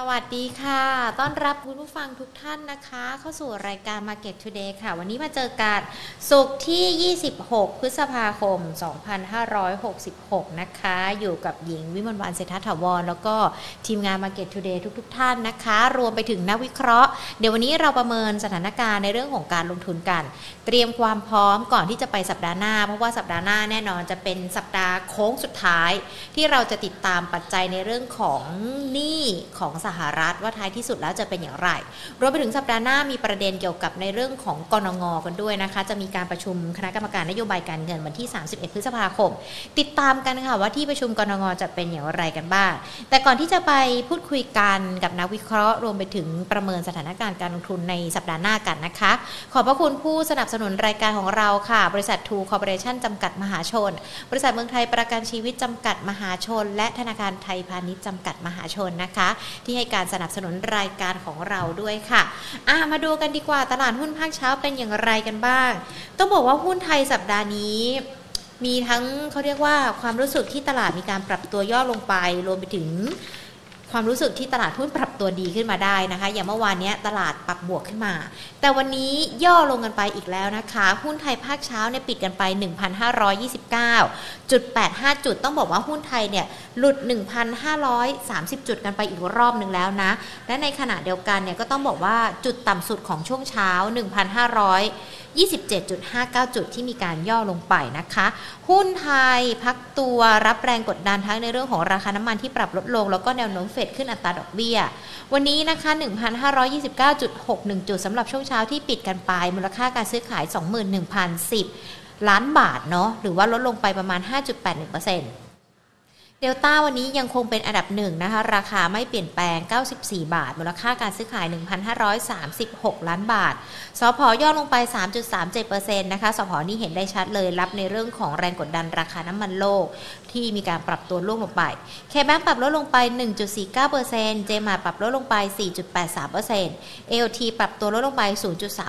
สวัสดีค่ะ ต้อนรับคุณผู้ฟังทุกท่านนะคะ เข้าสู่รายการ Market Today ค่ะ วันนี้มาเจอกันสุกที่ 26 พฤษภาคม 2566 นะคะ อยู่กับหญิงวิมลวันเศรษฐถาวร แล้วก็ทีมงาน Market Today ทุกๆทท่านนะคะ รวมไปถึงนักวิเคราะห์ เดี๋ยววันนี้เราประเมินสถานการณ์ในเรื่องของการลงทุนกัน เตรียมความพร้อมก่อนที่จะไปสัปดาห์หน้า เพราะว่าสัปดาห์หน้าแน่นอนจะเป็นสัปดาห์โค้งสุดท้าย ที่เราจะติดตามปัจจัยในเรื่องของหนี้ของสหรัฐว่าท้ายที่สุดแล้วจะเป็นอย่างไร รวมไปถึงสัปดาห์หน้ามีประเด็นเกี่ยวกับในเรื่องของกรงงกันด้วยนะคะ จะมีการประชุมคณะกรรมการนโยบายการเงินวันที่ 31 พฤษภาคม ติดตามกันค่ะว่าที่ประชุมกรงงจะเป็นอย่างไรกันบ้าง แต่ก่อนที่จะไปพูดคุยกันกับนักวิเคราะห์รวมไปถึงประเมินสถานการณ์การลงทุนในสัปดาห์หน้ากันนะคะ ขอบพระคุณผู้สนับสนุนรายการของเราค่ะ บริษัททูคอร์ปอเรชั่นจำกัดมหาชน บริษัทเมืองไทยประกันชีวิตจำกัดมหาชน และธนาคารไทยพาณิชย์จำกัดมหาชนนะคะ ที่ให้การสนับสนุนรายการของเราด้วยค่ะอะมาดูกันดีกว่าตลาดหุ้นภาคเช้าเป็นอย่างไรกันบ้าง ต้องบอกว่าหุ้นไทยสัปดาห์นี้มีทั้งเขาเรียกว่าความรู้สึกที่ตลาดมีการปรับตัวย่อลงไป รวมไปถึงความรู้สึกที่ตลาดหุ้นปรับตัวดีขึ้นมาได้นะคะ อย่างเมื่อวานนี้ตลาดปรับบวกขึ้นมา แต่วันนี้ย่อลงกันไปอีกแล้วนะคะ หุ้นไทยภาคเช้าเนี่ยปิดกันไป 1,529.85 จุด ต้องบอกว่าหุ้นไทยเนี่ยหลุด 1,530 จุดกันไปอีกรอบหนึ่งแล้วนะ และในขณะเดียวกันเนี่ยก็ต้องบอกว่าจุดต่ำสุดของช่วงเช้า 1,527.59 จุดที่มีการย่อลงไปนะคะ หุ้นไทยพักตัวรับแรงกดดันทั้งในเรื่องของราคาน้ำมันที่ปรับลดลง แล้วก็แนวโน้มเฟดขึ้นอัตราดอกเบี้ย วันนี้นะคะ 1,529.61 จุดสำหรับช่วงเช้าที่ปิดกันไป มูลค่าการซื้อขาย 21,010 ล้านบาทเนาะหรือว่าลดลงไปประมาณ 5.81%เดลต้าวันนี้ยังคงเป็นอันดับหนึ่งนะคะ ราคาไม่เปลี่ยนแปลง 94 บาท มูลค่าการซื้อขาย 1,536 ล้านบาท สพย่อลงไป 3.37%นะคะ สพนี่เห็นได้ชัดเลย รับในเรื่องของแรงกดดันราคาน้ำมันโลกที่มีการปรับตัวลงลงไป เคแบงปรับลดลงไป 1.49%เจมาปรับลดลงไป 4.83% AOT ปรับตัวลดลงไป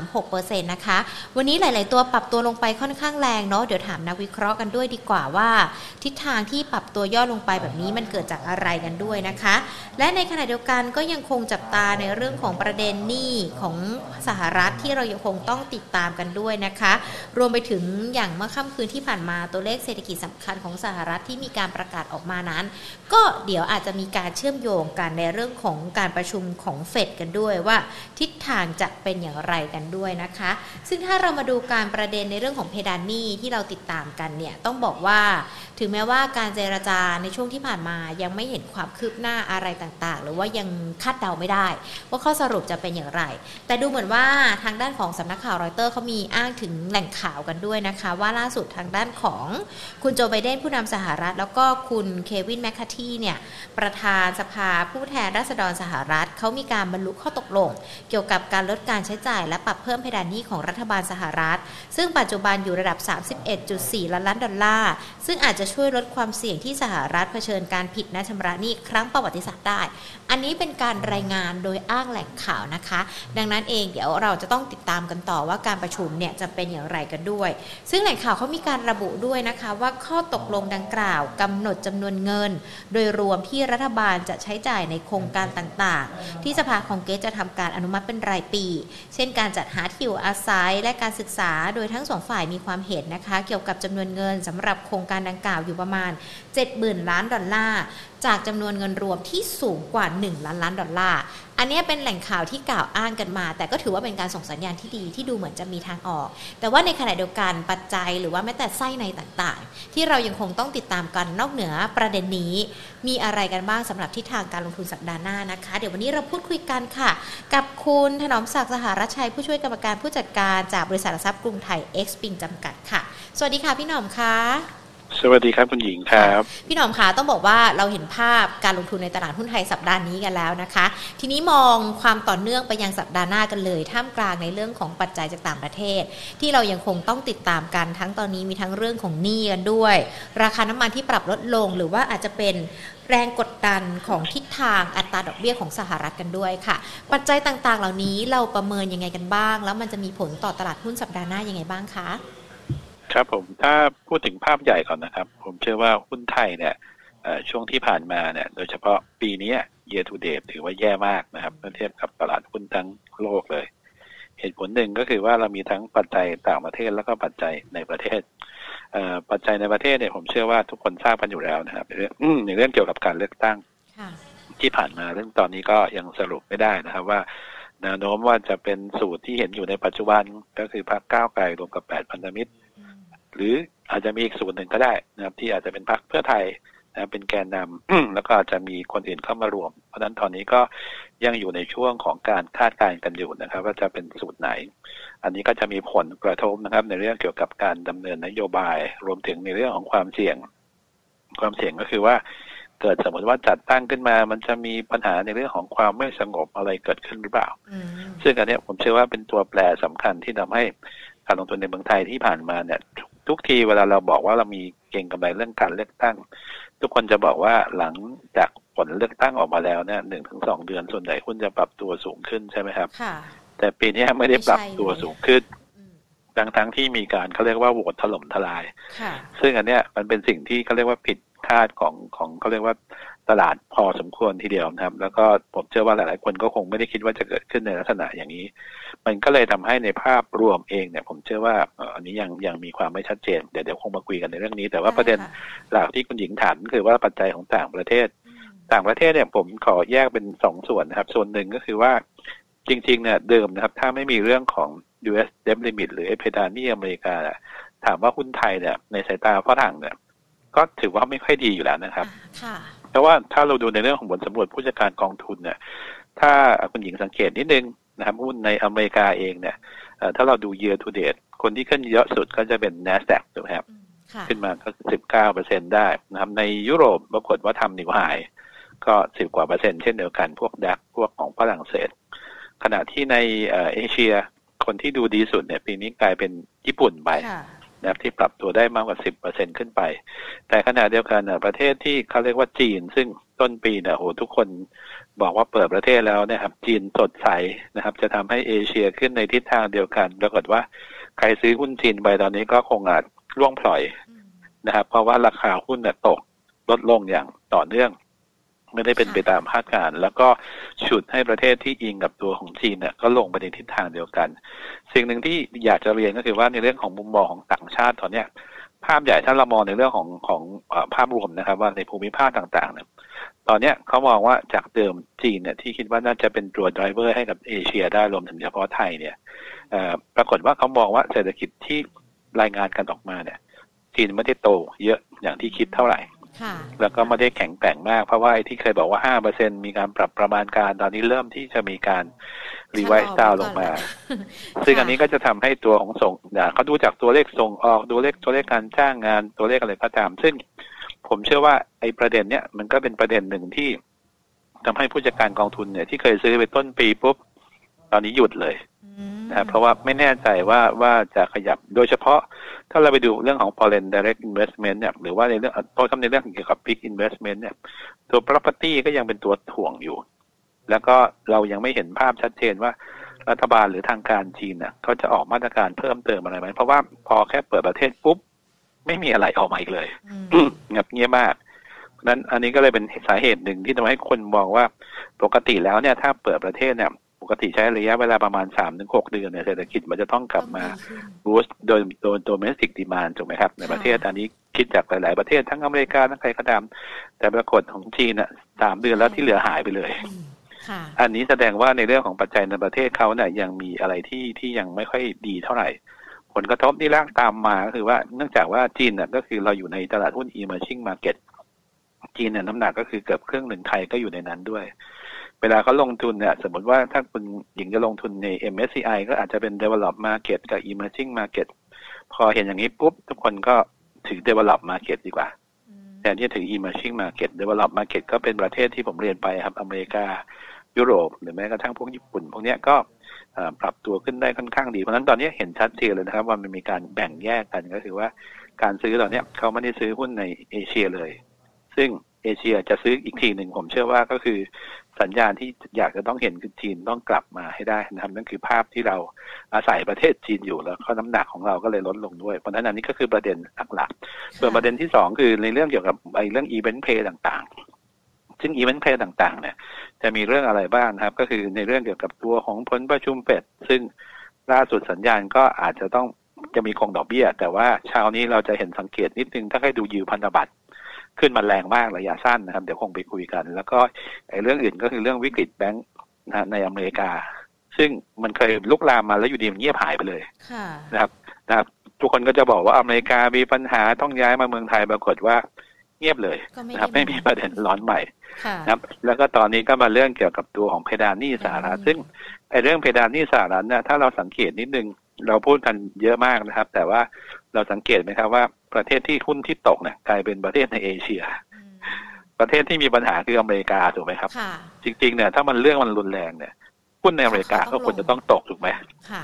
0.36%นะคะ วันนี้หลาย ๆ ตัวปรับตัวลงไปค่อนข้างแรงเนาะ เดี๋ยวถามนักวิเคราะห์กันด้วยดีกว่าว่า ทิศทางที่ปรับตัวย่อลงงไปแบบนี้มันเกิดจากอะไรกันด้วยนะคะ และในขณะเดียวกันก็ยังคงจับตาในเรื่องของประเด็นหนี้ของสหรัฐที่เรายังคงต้องติดตามกันด้วยนะคะ รวมไปถึงอย่างเมื่อค่ำคืนที่ผ่านมาตัวเลขเศรษฐกิจสำคัญของสหรัฐที่มีการประกาศออกมานั้น ก็เดี๋ยวอาจจะมีการเชื่อมโยงกันในเรื่องของการประชุมของเฟดกันด้วยว่า ทิศทางจะเป็นอย่างไรกันด้วยนะคะ ซึ่งถ้าเรามาดูการประเด็นในเรื่องของเพดานหนี้ที่เราติดตามกันเนี่ยต้องบอกว่า ถึงแม้ว่าการเจรจาในช่วงที่ผ่านมายังไม่เห็นความคืบหน้าอะไรต่างๆ หรือว่ายังคาดเดาไม่ได้ ว่าข้อสรุปจะเป็นอย่างไร แต่ดูเหมือนว่าทางด้านของสำนักข่าวรอยเตอร์เขามีอ้างถึงแหล่งข่าวกันด้วยนะคะ ว่าล่าสุดทางด้านของคุณโจไบเดนผู้นำสหรัฐ แล้วก็คุณเควินแมคคาทีเนี่ยประธานสภาผู้แทนราษฎรสหรัฐเขามีการบรรลุข้อตกลง เกี่ยวกับการลดการใช้จ่าย และปรับเพิ่มเพดานหนี้ของรัฐบาลสหรัฐ ซึ่งปัจจุบันอยู่ระดับ 31.4 ล้านล้านดอลลาร์ ซึ่งอาจจะช่วยลดความเสี่ยงที่สหรัฐเผชิญการผิดนัดชำระหนี้ครั้งประวัติศาสตร์ได้ อันนี้เป็นการรายงานโดยอ้างแหล่งข่าวนะคะ ดังนั้นเองเดี๋ยวเราจะต้องติดตามกันต่อว่าการประชุมเนี่ยจะเป็นอย่างไรกันด้วย ซึ่งแหล่งข่าวเขามีการระบุด้วยนะคะว่าข้อตกลงดังกล่าวกำหนดจำนวนเงินโดยรวมที่รัฐบาลจะใช้จ่ายในโครงการต่างๆ ที่สภาคองเกสจะทำการอนุมัติเป็นรายปี เช่นการจัดหาที่อยู่อาศัยและการศึกษา โดยทั้งสองฝ่ายมีความเห็นนะคะ เกี่ยวกับจำนวนเงินสำหรับโครงการดังกล่าวอยู่ประมาณ 70,000 ล้านดอลลาร์จากจำนวนเงินรวมที่สูงกว่า 1 ล้านล้านดอลลาร์ อันนี้เป็นแหล่งข่าวที่กล่าวอ้างกันมา แต่ก็ถือว่าเป็นการส่งสัญญาณที่ดีที่ดูเหมือนจะมีทางออก แต่ว่าในขณะเดียวกันปัจจัยหรือว่าแม้แต่ไส้ในต่างๆ ที่เรายังคงต้องติดตามกันนอกเหนือประเด็นนี้ มีอะไรกันบ้างสำหรับทิศทางการลงทุนสัปดาห์หน้านะคะ เดี๋ยววันนี้เราพูดคุยกันค่ะ กับคุณถนอมศักดิ์สหรัชชัยผู้ช่วยกรรมการผู้จัดการจากบริษัททรัพย์กรุงไทยเอ็กซ์ปิงจำกัดค่ะ สวัสดีค่ะพี่หนอมค่ะ สวัสดีครับคุณหญิงครับ พี่หนอมคะต้องบอกว่าเราเห็นภาพการลงทุนในตลาดหุ้นไทยสัปดาห์นี้กันแล้วนะคะ ทีนี้มองความต่อเนื่องไปยังสัปดาห์หน้ากันเลย ท่ามกลางในเรื่องของปัจจัยจากต่างประเทศ ที่เรายังคงต้องติดตามกันทั้งตอนนี้มีทั้งเรื่องของหนี้กันด้วย ราคาน้ำมันที่ปรับลดลง หรือว่าอาจจะเป็นแรงกดดันของทิศทางอัตราดอกเบี้ยของสหรัฐกันด้วยค่ะ ปัจจัยต่างๆ เหล่านี้เราประเมินยังไงกันบ้าง แล้วมันจะมีผลต่อตลาดหุ้นสัปดาห์หน้ายังไงบ้างคะ ครับผมถ้าพูดถึงภาพใหญ่ก่อนนะครับ ผมเชื่อว่าหุ้นไทยเนี่ยช่วงที่ผ่านมาเนี่ยโดยเฉพาะปีนี้ year to date ถือว่าแย่มากนะครับเมื่อเทียบกับตลาดหุ้นทั้งโลกเลย เหตุผลหนึ่งก็คือว่าเรามีทั้งปัจจัยต่างประเทศแล้วก็ปัจจัยในประเทศปัจจัยในประเทศเนี่ยผมเชื่อว่าทุกคนทราบกันอยู่แล้วนะครับในเรื่องในเรื่องเกี่ยวกับการเลือกตั้งที่ผ่านมาเรื่องตอนนี้ก็ยังสรุปไม่ได้นะครับว่าแนวโน้มว่าจะเป็นสูตรที่เห็นอยู่ในปัจจุบันก็คือพรรคก้าวไกลรวมกับแปดพันธมิตร หรืออาจจะมีอีกสูตรหนึ่งก็ได้นะครับ ที่อาจจะเป็นพรรคเพื่อไทยนะเป็นแกนนำแล้วก็อาจจะมีคนอื่นเข้ามารวม เพราะฉะนั้นตอนนี้ก็ยังอยู่ในช่วงของการคาดการณ์กันอยู่นะครับ ว่าจะเป็นสูตรไหน อันนี้ก็จะมีผลกระทบนะครับ ในเรื่องเกี่ยวกับการดำเนินนโยบาย รวมถึงในเรื่องของความเสี่ยง ความเสี่ยงก็คือว่า เกิดสมมติว่าจัดตั้งขึ้นมา มันจะมีปัญหาในเรื่องของความไม่สงบอะไรเกิดขึ้นหรือเปล่า ซึ่งอันนี้ผมเชื่อว่าเป็นตัวแปรสำคัญที่ทำให้การลงทุนในเมืองไทยที่ผ่านมาเนี่ย ทุกทีเวลาเราบอกว่าเรามีเก่งกำไรเรื่องการเลือกตั้ง ทุกคนจะบอกว่าหลังจากผลเลือกตั้งออกมาแล้วเนี่ยหนึ่งถึงสองเดือนส่วนใหญ่หุ้นจะปรับตัวสูงขึ้นใช่ไหมครับแต่ปีนี้ไม่ได้ปรับตัวสูงขึ้นดังทั้งที่มีการเขาเรียกว่าโหวตถล่มทลายซึ่งอันเนี้ยมันเป็นสิ่งที่เขาเรียกว่าผิดคาดของของเขาเรียกว่า ตลาดพอสมควรทีเดียวนะครับ แล้วก็ผมเชื่อว่าหลาย ๆ คนก็คงไม่ได้คิดว่าจะเกิดขึ้นในลักษณะอย่างนี้ มันก็เลยทำให้ในภาพรวมเองเนี่ย ผมเชื่อว่าอันนี้ยังยังมีความไม่ชัดเจนเดี๋ยวเดี๋ยวคงมาคุยกันในเรื่องนี้ แต่ว่าประเด็นหลักที่คุณหญิงถามคือว่าปัจจัยของต่างประเทศ ต่างประเทศเนี่ยผมขอแยกเป็นสองส่วนนะครับ ส่วนหนึ่งก็คือว่าจริง ๆ เนี่ยเดิมนะครับ ถ้าไม่มีเรื่องของ US debt limit หรือเพดานนี่อเมริกา ถามว่าหุ้นไทยเนี่ยในสายตาฝรั่งเนี่ยก็ถือว่าไม่ค่อยดีอยู่แล้วนะครับเพ ราะว่าถ้าเราดูในเรื่องของผลสำรวจผู้จัดการกองทุนเนี่ย ถ้าคุณหญิงสังเกตนิดนึงนะครับหุ้นในอเมริกาเองเนี่ยถ้าเราดู year to date คนที่ขึ้นเยอะสุดก็จะเป็น NASDAQ ถูกไหมครับขึ้นมาก็สิบเก้าเปอร์เซ็นได้นะครับ ในยุโรปปรากฏว่าทำนิวไฮก็สิบกว่าเปอร์เซ็นต์เช่นเดียวกันพวกดักพวกของฝรั่งเศส ขณะที่ในเอเชียคนที่ดูดีสุดเนี่ยปีนี้กลายเป็นญี่ปุ่นไป นะครับที่ปรับตัวได้มากกว่าสิบเปอร์เซ็นขึ้นไป แต่ขณะเดียวกันประเทศที่เขาเรียกว่าจีน ซึ่งต้นปีเนี่ยโหทุกคนบอกว่าเปิดประเทศแล้วเนี่ยครับ จีนสดใสนะครับ จะทำให้เอเชียขึ้นในทิศทางเดียวกันปรากฏว่าใครซื้อหุ้นจีนไปตอนนี้ก็คงอาจร่วงพลอยนะครับ เพราะว่าราคาหุ้นเนี่ยตกลดลงอย่างต่อเนื่อง ไม่ได้เป็นไปตามคาดการณ์แล้วก็ฉุดให้ประเทศที่อิงกับตัวของจีนเนี่ยก็ลงไปในทิศทางเดียวกัน สิ่งหนึ่งที่อยากจะเรียนก็คือว่าในเรื่องของมุมมองของต่างชาติตอนเนี้ยภาพใหญ่ถ้าเรามองในเรื่องของของภาพรวมนะครับ ว่าในภูมิภาคต่างๆเนี่ยตอนเนี้ยเขามองว่าจากเดิมจีนเนี่ยที่คิดว่าน่าจะเป็นตัว driver ให้กับเอเชียได้รวมถึงเฉพาะไทยเนี่ยปรากฏว่าเขามองว่าเศรษฐกิจที่รายงานกันออกมาเนี่ยจีนไม่ได้โตเยอะอย่างที่คิดเท่าไหร่ แล้วก็ไม่ได้แข็งแกร่งมาก เพราะว่าไอ้ที่เคยบอกว่าห้าเปอร์เซ็นมีการปรับประมาณการตอนนี้เริ่มที่จะมีการ revise down ลงมา ซึ่งอันนี้ก็จะทำให้ตัวของส่งเขาดูจากตัวเลขส่งออกดูเลขตัวเลขการจ้างงานตัวเลขอะไรก็ตาม ซึ่งผมเชื่อว่าไอ้ประเด็นเนี้ยมันก็เป็นประเด็นหนึ่งที่ทำให้ผู้จัดการกองทุนเนี่ยที่เคยซื้อไปต้นปีปุ๊บ ตอนนี้หยุดเลย นะเพราะว่าไม่แน่ใจว่าว่าจะขยับโดยเฉพาะถ้าเราไปดูเรื่องของ foreign direct investment เนี่ยหรือว่าในเรื่องตัวคำในเรื่องเกี่ยวกับ big investment เนี่ยตัว property ก็ยังเป็นตัวถ่วงอยู่ แล้วก็เรายังไม่เห็นภาพชัดเจนว่ารัฐบาลหรือทางการจีนเนี่ยเขาจะออกมาตรการเพิ่มเติมอะไรไหมเพราะว่าพอแค่เปิดประเทศปุ๊บไม่มีอะไรออกมาอีกเลยเงียบเงียบมากนั้นอันนี้ก็เลยเป็นสาเหตุหนึ่งที่ทำให้คนมองว่าปกติแล้วเนี่ยถ้าเปิดประเทศเนี่ยป กติใช้ระยะเวลาประมาณสามถึงหกเดือนเนี่ยเศรษฐกิจมันจะต้องกลับมาบูสต์โดยโดยโดเมสติกดีมานถูกไหมครับ ในประเทศอันนี้คิดจากหลาย ๆ ประเทศทั้งอเมริกาทั้งใครก็ตามแต่ปรากฏของจีนอะสามเดือนแล้วที่เหลือหายไปเลยอันนี้แสดงว่าในเรื่องของปัจจัยในประเทศเขาเนี่ยยังมีอะไรที่ที่ยังไม่ค่อยดีเท่าไหร่ ผลกระทบที่ร่างตามมาก็คือว่าเนื่องจากว่าจีนเนี่ยก็คือเราอยู่ในตลาดหุ้น emerging market จีนเนี่ยน้ำหนักก็คือเกือบครึ่งหนึ่งไทยก็อยู่ในนั้นด้วย เวลาเขาลงทุนเนี่ยสมมติว่าถ้าคุณหญิงจะลงทุนใน MSCI ก็อาจจะเป็น develop market กับ emerging market พอเห็นอย่างนี้ปุ๊บ ทุกคนก็ถือ develop market ดีกว่าแทนที่ถือ emerging market develop market ก็เป็นประเทศที่ผมเรียนไปครับ อเมริกายุโรป หรือแม้กระทั่งพวกญี่ปุ่น พวกนี้ก็ปรับตัวขึ้นได้ค่อนข้างดี เพราะฉะนั้นตอนนี้เห็นชัดเจนเลยนะครับ ว่ามันมีการแบ่งแยกกันก็คือว่าการซื้อตอนนี้เขาไม่ได้ซื้อหุ้นในเอเชียเลย ซึ่งเอเชียจะซื้ออีกทีหนึ่งผมเชื่อว่าก็คือ สัญญาณที่อยากจะต้องเห็นคือจีนต้องกลับมาให้ได้นะครับ นั่นคือภาพที่เราอาศัยประเทศจีนอยู่แล้วก็น้ำหนักของเราก็เลยลดลงด้วย เพราะฉะนั้นนี้ก็คือประเด็นหลักๆส่วนประเด็นที่สองคือในเรื่องเกี่ยวกับไอ้เรื่องอีเวนต์เพย์ต่างๆ ซึ่งอีเวนต์เพย์ต่างๆ เนี่ย จะมีเรื่องอะไรบ้างครับ ก็คือในเรื่องเกี่ยวกับตัวของผลประชุมเฟดซึ่งล่าสุดสัญญาณก็อาจจะต้องจะมีคงดอกเบี้ย แต่ว่าเช้านี้เราจะเห็นสังเกตนิดนึงถ้าให้ดูยิวพันธบัตร ขึ้นมาแรงมากระยะสั้นนะครับ เดี๋ยวคงไปคุยกัน แล้วก็ไอ้เรื่องอื่นก็คือเรื่องวิกฤตแบงก์นะในอเมริกา ซึ่งมันเคยลุกลามมาแล้วอยู่ดีมันเงียบหายไปเลยค่ะนะครับนะครับ ทุกคนก็จะบอกว่าอเมริกามีปัญหาต้องย้ายมาเมืองไทยปรากฏว่าเงียบเลยก็ไม่นะครับได้ไม่มีประเด็นร้อนใหม่ค่ะนะครับ แล้วก็ตอนนี้ก็มาเรื่องเกี่ยวกับตัวของเพดานหนี้สหรัฐอืมซึ่งไอ้เรื่องเพดานหนี้สหรัฐเนี่ยถ้าเราสังเกตนิดนึงเราพูดกันเยอะมากนะครับ แต่ว่าเราสังเกตไหมครับว่า ประเทศที่หุ้นที่ตกเนี่ยกลายเป็นประเทศในเอเชียอืมประเทศที่มีปัญหาคืออเมริกาถูกไหมครับค่ะจริง ๆ เนี่ย ถ้ามันเรื่องมันรุนแรงเนี่ยหุ้นในอเมริกาเขาก็ต้องลงควรจะต้องตกถูกไหมค่ะ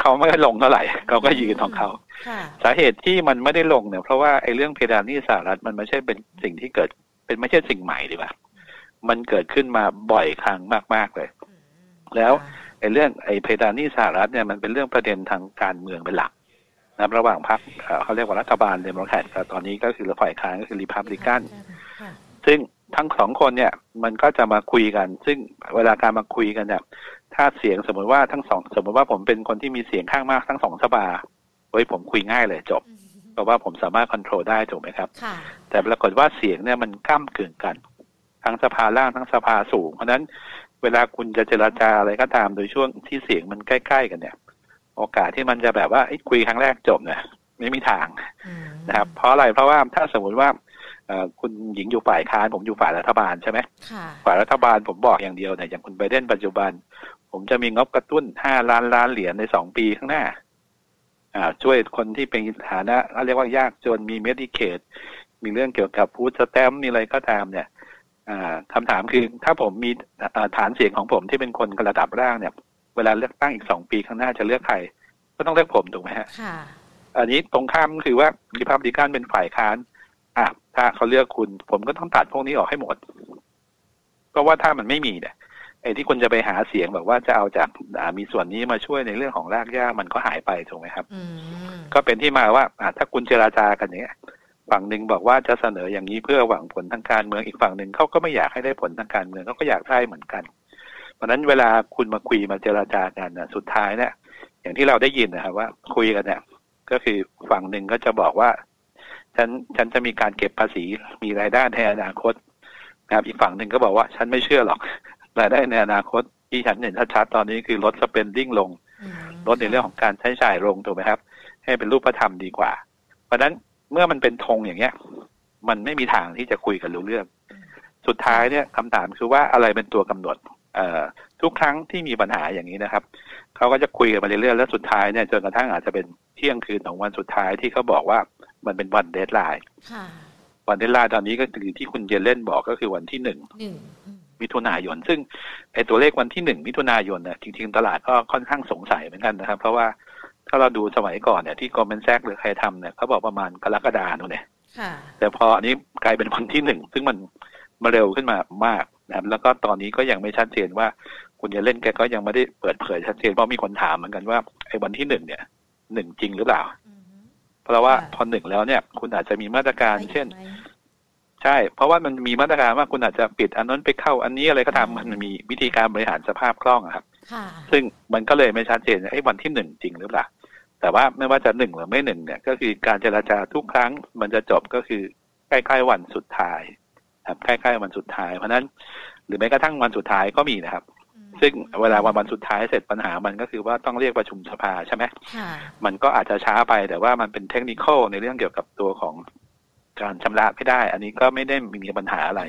เขาไม่ได้ลงเท่าไหร่เขาก็ยืนของเขาค่ะสาเหตุที่มันไม่ได้ลงเนี่ย เพราะว่าไอ้เรื่องเพดานหนี้สหรัฐมันไม่ใช่เป็นสิ่งที่เกิด เป็นไม่ใช่สิ่งใหม่ดีกว่ามันเกิดขึ้นมาบ่อยครั้งมากๆเลยอืมแล้วค่ะไอ้เรื่องไอ้เพดานหนี้สหรัฐเนี่ยมันเป็นเรื่องประเด็นทางการเมืองเป็นหลัก นะครับระหว่างพรรคเอ่อเขาเรียกว่ารัฐบาลเดโมแครตกับตอนนี้ก็คือฝ่ายค้านก็คือริพับลิกันค่ะซึ่งทั้งสองคนเนี่ยมันก็จะมาคุยกัน ซึ่งเวลาการมาคุยกันเนี่ยถ้าเสียงสมมติว่าทั้งสองสมมติว่าผมเป็นคนที่มีเสียงข้างมากทั้งสองสภาเฮ้ยผมคุยง่ายเลยจบเพราะว่าผมสามารถควบคุมได้ถูกไหมครับค่ะแต่ปรากฏว่าเสียงเนี่ยมันก้ำกึ่งกัน ทั้งสภาล่างทั้งสภาสูง เพราะฉะนั้นเวลาคุณจะเจรจาอะไรก็ตามโดยช่วงที่เสียงมันใกล้ ๆ กันเนี่ย โอกาสที่มันจะแบบว่าเอ้ยคุยครั้งแรกจบเนี่ยไม่มีทางอืมนะครับ เพราะอะไรเพราะว่าถ้าสมมติว่าเอ่อคุณหญิงอยู่ฝ่ายค้านผมอยู่ฝ่ายรัฐบาลใช่ไหมค่ะฝ่ายรัฐบาลผมบอกอย่างเดียวเนี่ยอย่างคุณไบเดนปัจจุบัน ผมจะมีงบกระตุ้นห้าล้านล้านเหรียญในสองปีข้างหน้าอ่าช่วยคนที่เป็นฐานะเขาเรียกว่ายากจนมีเมดิเคดมีเรื่องเกี่ยวกับฟู้ดสแตมมีอะไรก็ตามเนี่ยอ่าคำถามคือถ้าผมมีอ่าฐานเสียงของผมที่เป็นคนระดับล่างเนี่ย เวลาเลือกตั้งอีกสองปีข้างหน้าจะเลือกใครก็ต้องเลือกผมถูกไหมฮะค่ะอันนี้ตรงข้ามก็คือว่าริพับลิกันเป็นฝ่ายค้านอะถ้าเขาเลือกคุณ ผมก็ต้องตัดพวกนี้ออกให้หมดเพราะว่าถ้ามันไม่มีเนี่ยไอ้ที่คุณจะไปหาเสียงแบบว่าจะเอาจากอ่ามีส่วนนี้มาช่วยในเรื่องของรากหญ้ามันก็หายไปถูกไหมครับอืมก็เป็นที่มาว่าอะถ้าคุณเจราจากันอย่างเนี้ยฝั่งหนึ่งบอกว่าจะเสนออย่างนี้เพื่อหวังผลทางการเมืองอีกฝั่งหนึ่งเขาก็ไม่อยากให้ได้ผลทางการเมืองเขาก็อยากได้เหมือนกันเพ ราะฉะนั้นเวลาคุณมาคุยมาเจราจากันนะสุดท้ายเนี่ยอย่างที่เราได้ยินนะครับว่าคุยกันเนี่ยก็คือฝั่งหนึ่งก็จะบอกว่า ฉันฉันจะมีการเก็บภาษีมีรายได้ในอนาคตนะครับ อีกฝั่งหนึ่งก็บอกว่า ฉันไม่เชื่อหรอกรายได้ในอนาคตที่ฉันเห็นชัดๆตอนนี้คือลดสเปนดิ้งลงอืมลดในเรื่องของการใช้จ่ายลงถูกไหมครับ ให้เป็นรูปธรรมดีกว่า เพราะฉะนั้นเมื่อมันเป็นธงอย่างเงี้ย มันไม่มีทางที่จะคุยกันรู้เรื่อง สุดท้ายเนี่ยคำถามคือว่าอะไรเป็นตัวกำหนดเอ่อ ทุกครั้งที่มีปัญหาอย่างนี้นะครับเขาก็จะคุยกันมาเรื่อยๆแล้วสุดท้ายเนี่ยจนกระทั่งอาจจะเป็นเที่ยงคืนของวันสุดท้ายที่เขาบอกว่ามันเป็นวัน deadline ค่ะวัน deadline ตอนนี้ก็คือที่คุณเยลเลนบอกก็คือวันที่หนึ่งหนึ่งอืมมิถุนายน ซึ่งไอ้ตัวเลขวันที่หนึ่งมิถุนายนเนี่ยจริงๆตลาดก็ค่อนข้างสงสัยเหมือนกันนะครับ เพราะว่าถ้าเราดูสมัยก่อนเนี่ยที่ Goldman Sachs หรือใครทำเนี่ยเขาบอกประมาณกรกฎาคมเนี่ยค่ะแต่พออันนี้กลายเป็นวันที่หนึ่งซึ่งมันมาเร็วขึ้นมามาก นะครับแล้วก็ตอนนี้ก็ยังไม่ชัดเจนว่าคุณจะเล่นแกก็ยังไม่ได้เปิดเผยชัดเจนเพราะมีคนถามเหมือนกันว่าไอ้วันที่หนึ่งเนี่ยหนึ่งจริงหรือเปล่าอืมเพราะว่าค่ะพอหนึ่งแล้วเนี่ย คุณอาจจะมีมาตรการไปอีกเช่นไหมใช่ เพราะว่ามันมีมาตรการว่าคุณอาจจะปิดอันนั้นไปเข้า อันนี้อะไรก็ตามมันมีวิธีการบริหารสภาพคล่องอะครับค่ะซึ่งมันก็เลยไม่ชัดเจนไอ้วันที่หนึ่งจริงหรือเปล่าแต่ว่าไม่ว่าจะหนึ่งหรือไม่หนึ่งเนี่ย ก็คือการเจราจาทุกครั้งมันจะจบก็คือใกล้ๆวันสุดท้าย ครับใกล้ๆวันสุดท้าย เพราะฉะนั้นหรือแม้กระทั่งวันสุดท้ายก็มีนะครับ ซึ่งเวลาวันวันสุดท้ายเสร็จปัญหามันก็คือว่าต้องเรียกประชุมสภาใช่ไหมค่ะมันก็อาจจะช้าไปแต่ว่ามันเป็นเทคนิคอลในเรื่องเกี่ยวกับตัวของการชำระไม่ได้ อันนี้ก็ไม่ได้มีปัญหาอะไร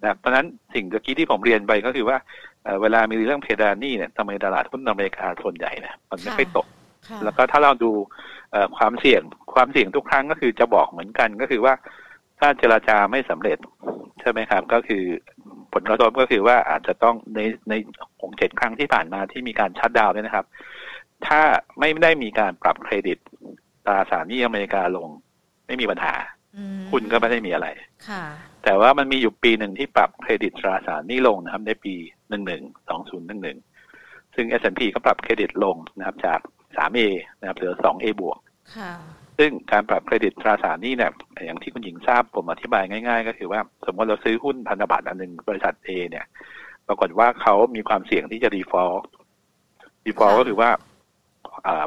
นะครับเพราะฉะนั้นสิ่งเมื่อกี้ที่ผมเรียนไปก็คือว่าเอ่อเวลามีเรื่องเพดานหนี่เนี่ยทำไมตลาดหุ้นอเมริกาส่วนใหญ่เนี่ยมันไม่ค่อยตกค่ะแล้วก็ถ้าเราดูเอ่อความเสี่ยงความเสี่ยงทุกครั้งก็คือจะบอกเหมือนกันก็คือว่า ถ้าเจราจาไม่สำเร็จใช่ไหมครับ ก็คือผลกระทบก็คือว่าอาจจะต้องในในของเจ็ดครั้งที่ผ่านมาที่มีการชัดดาวน์เนี่ยนะครับ ถ้าไม่ได้มีการปรับเครดิตตราสารหนี้อเมริกาลง ไม่มีปัญหาอืมคุณก็ไม่ได้มีอะไรค่ะ แต่ว่ามันมีอยู่ปีหนึ่งที่ปรับเครดิตตราสารหนี้ลงนะครับ ในปีหนึ่งหนึ่งสองศูนย์หนึ่งหนึ่งซึ่ง S&P ก็ปรับเครดิตลงนะครับ จาก 3A นะครับเหลือ 2A บวกค่ะ ซึ่งการปรับเครดิตตราสารหนี้เนี่ยอย่างที่คุณหญิงทราบผมอธิบายง่าย ๆ ก็คือว่าสมมติเราซื้อหุ้นพันธบัตรอันหนึ่งบริษัท A เนี่ย ปรากฏว่าเขามีความเสี่ยงที่จะ default default ก็คือว่า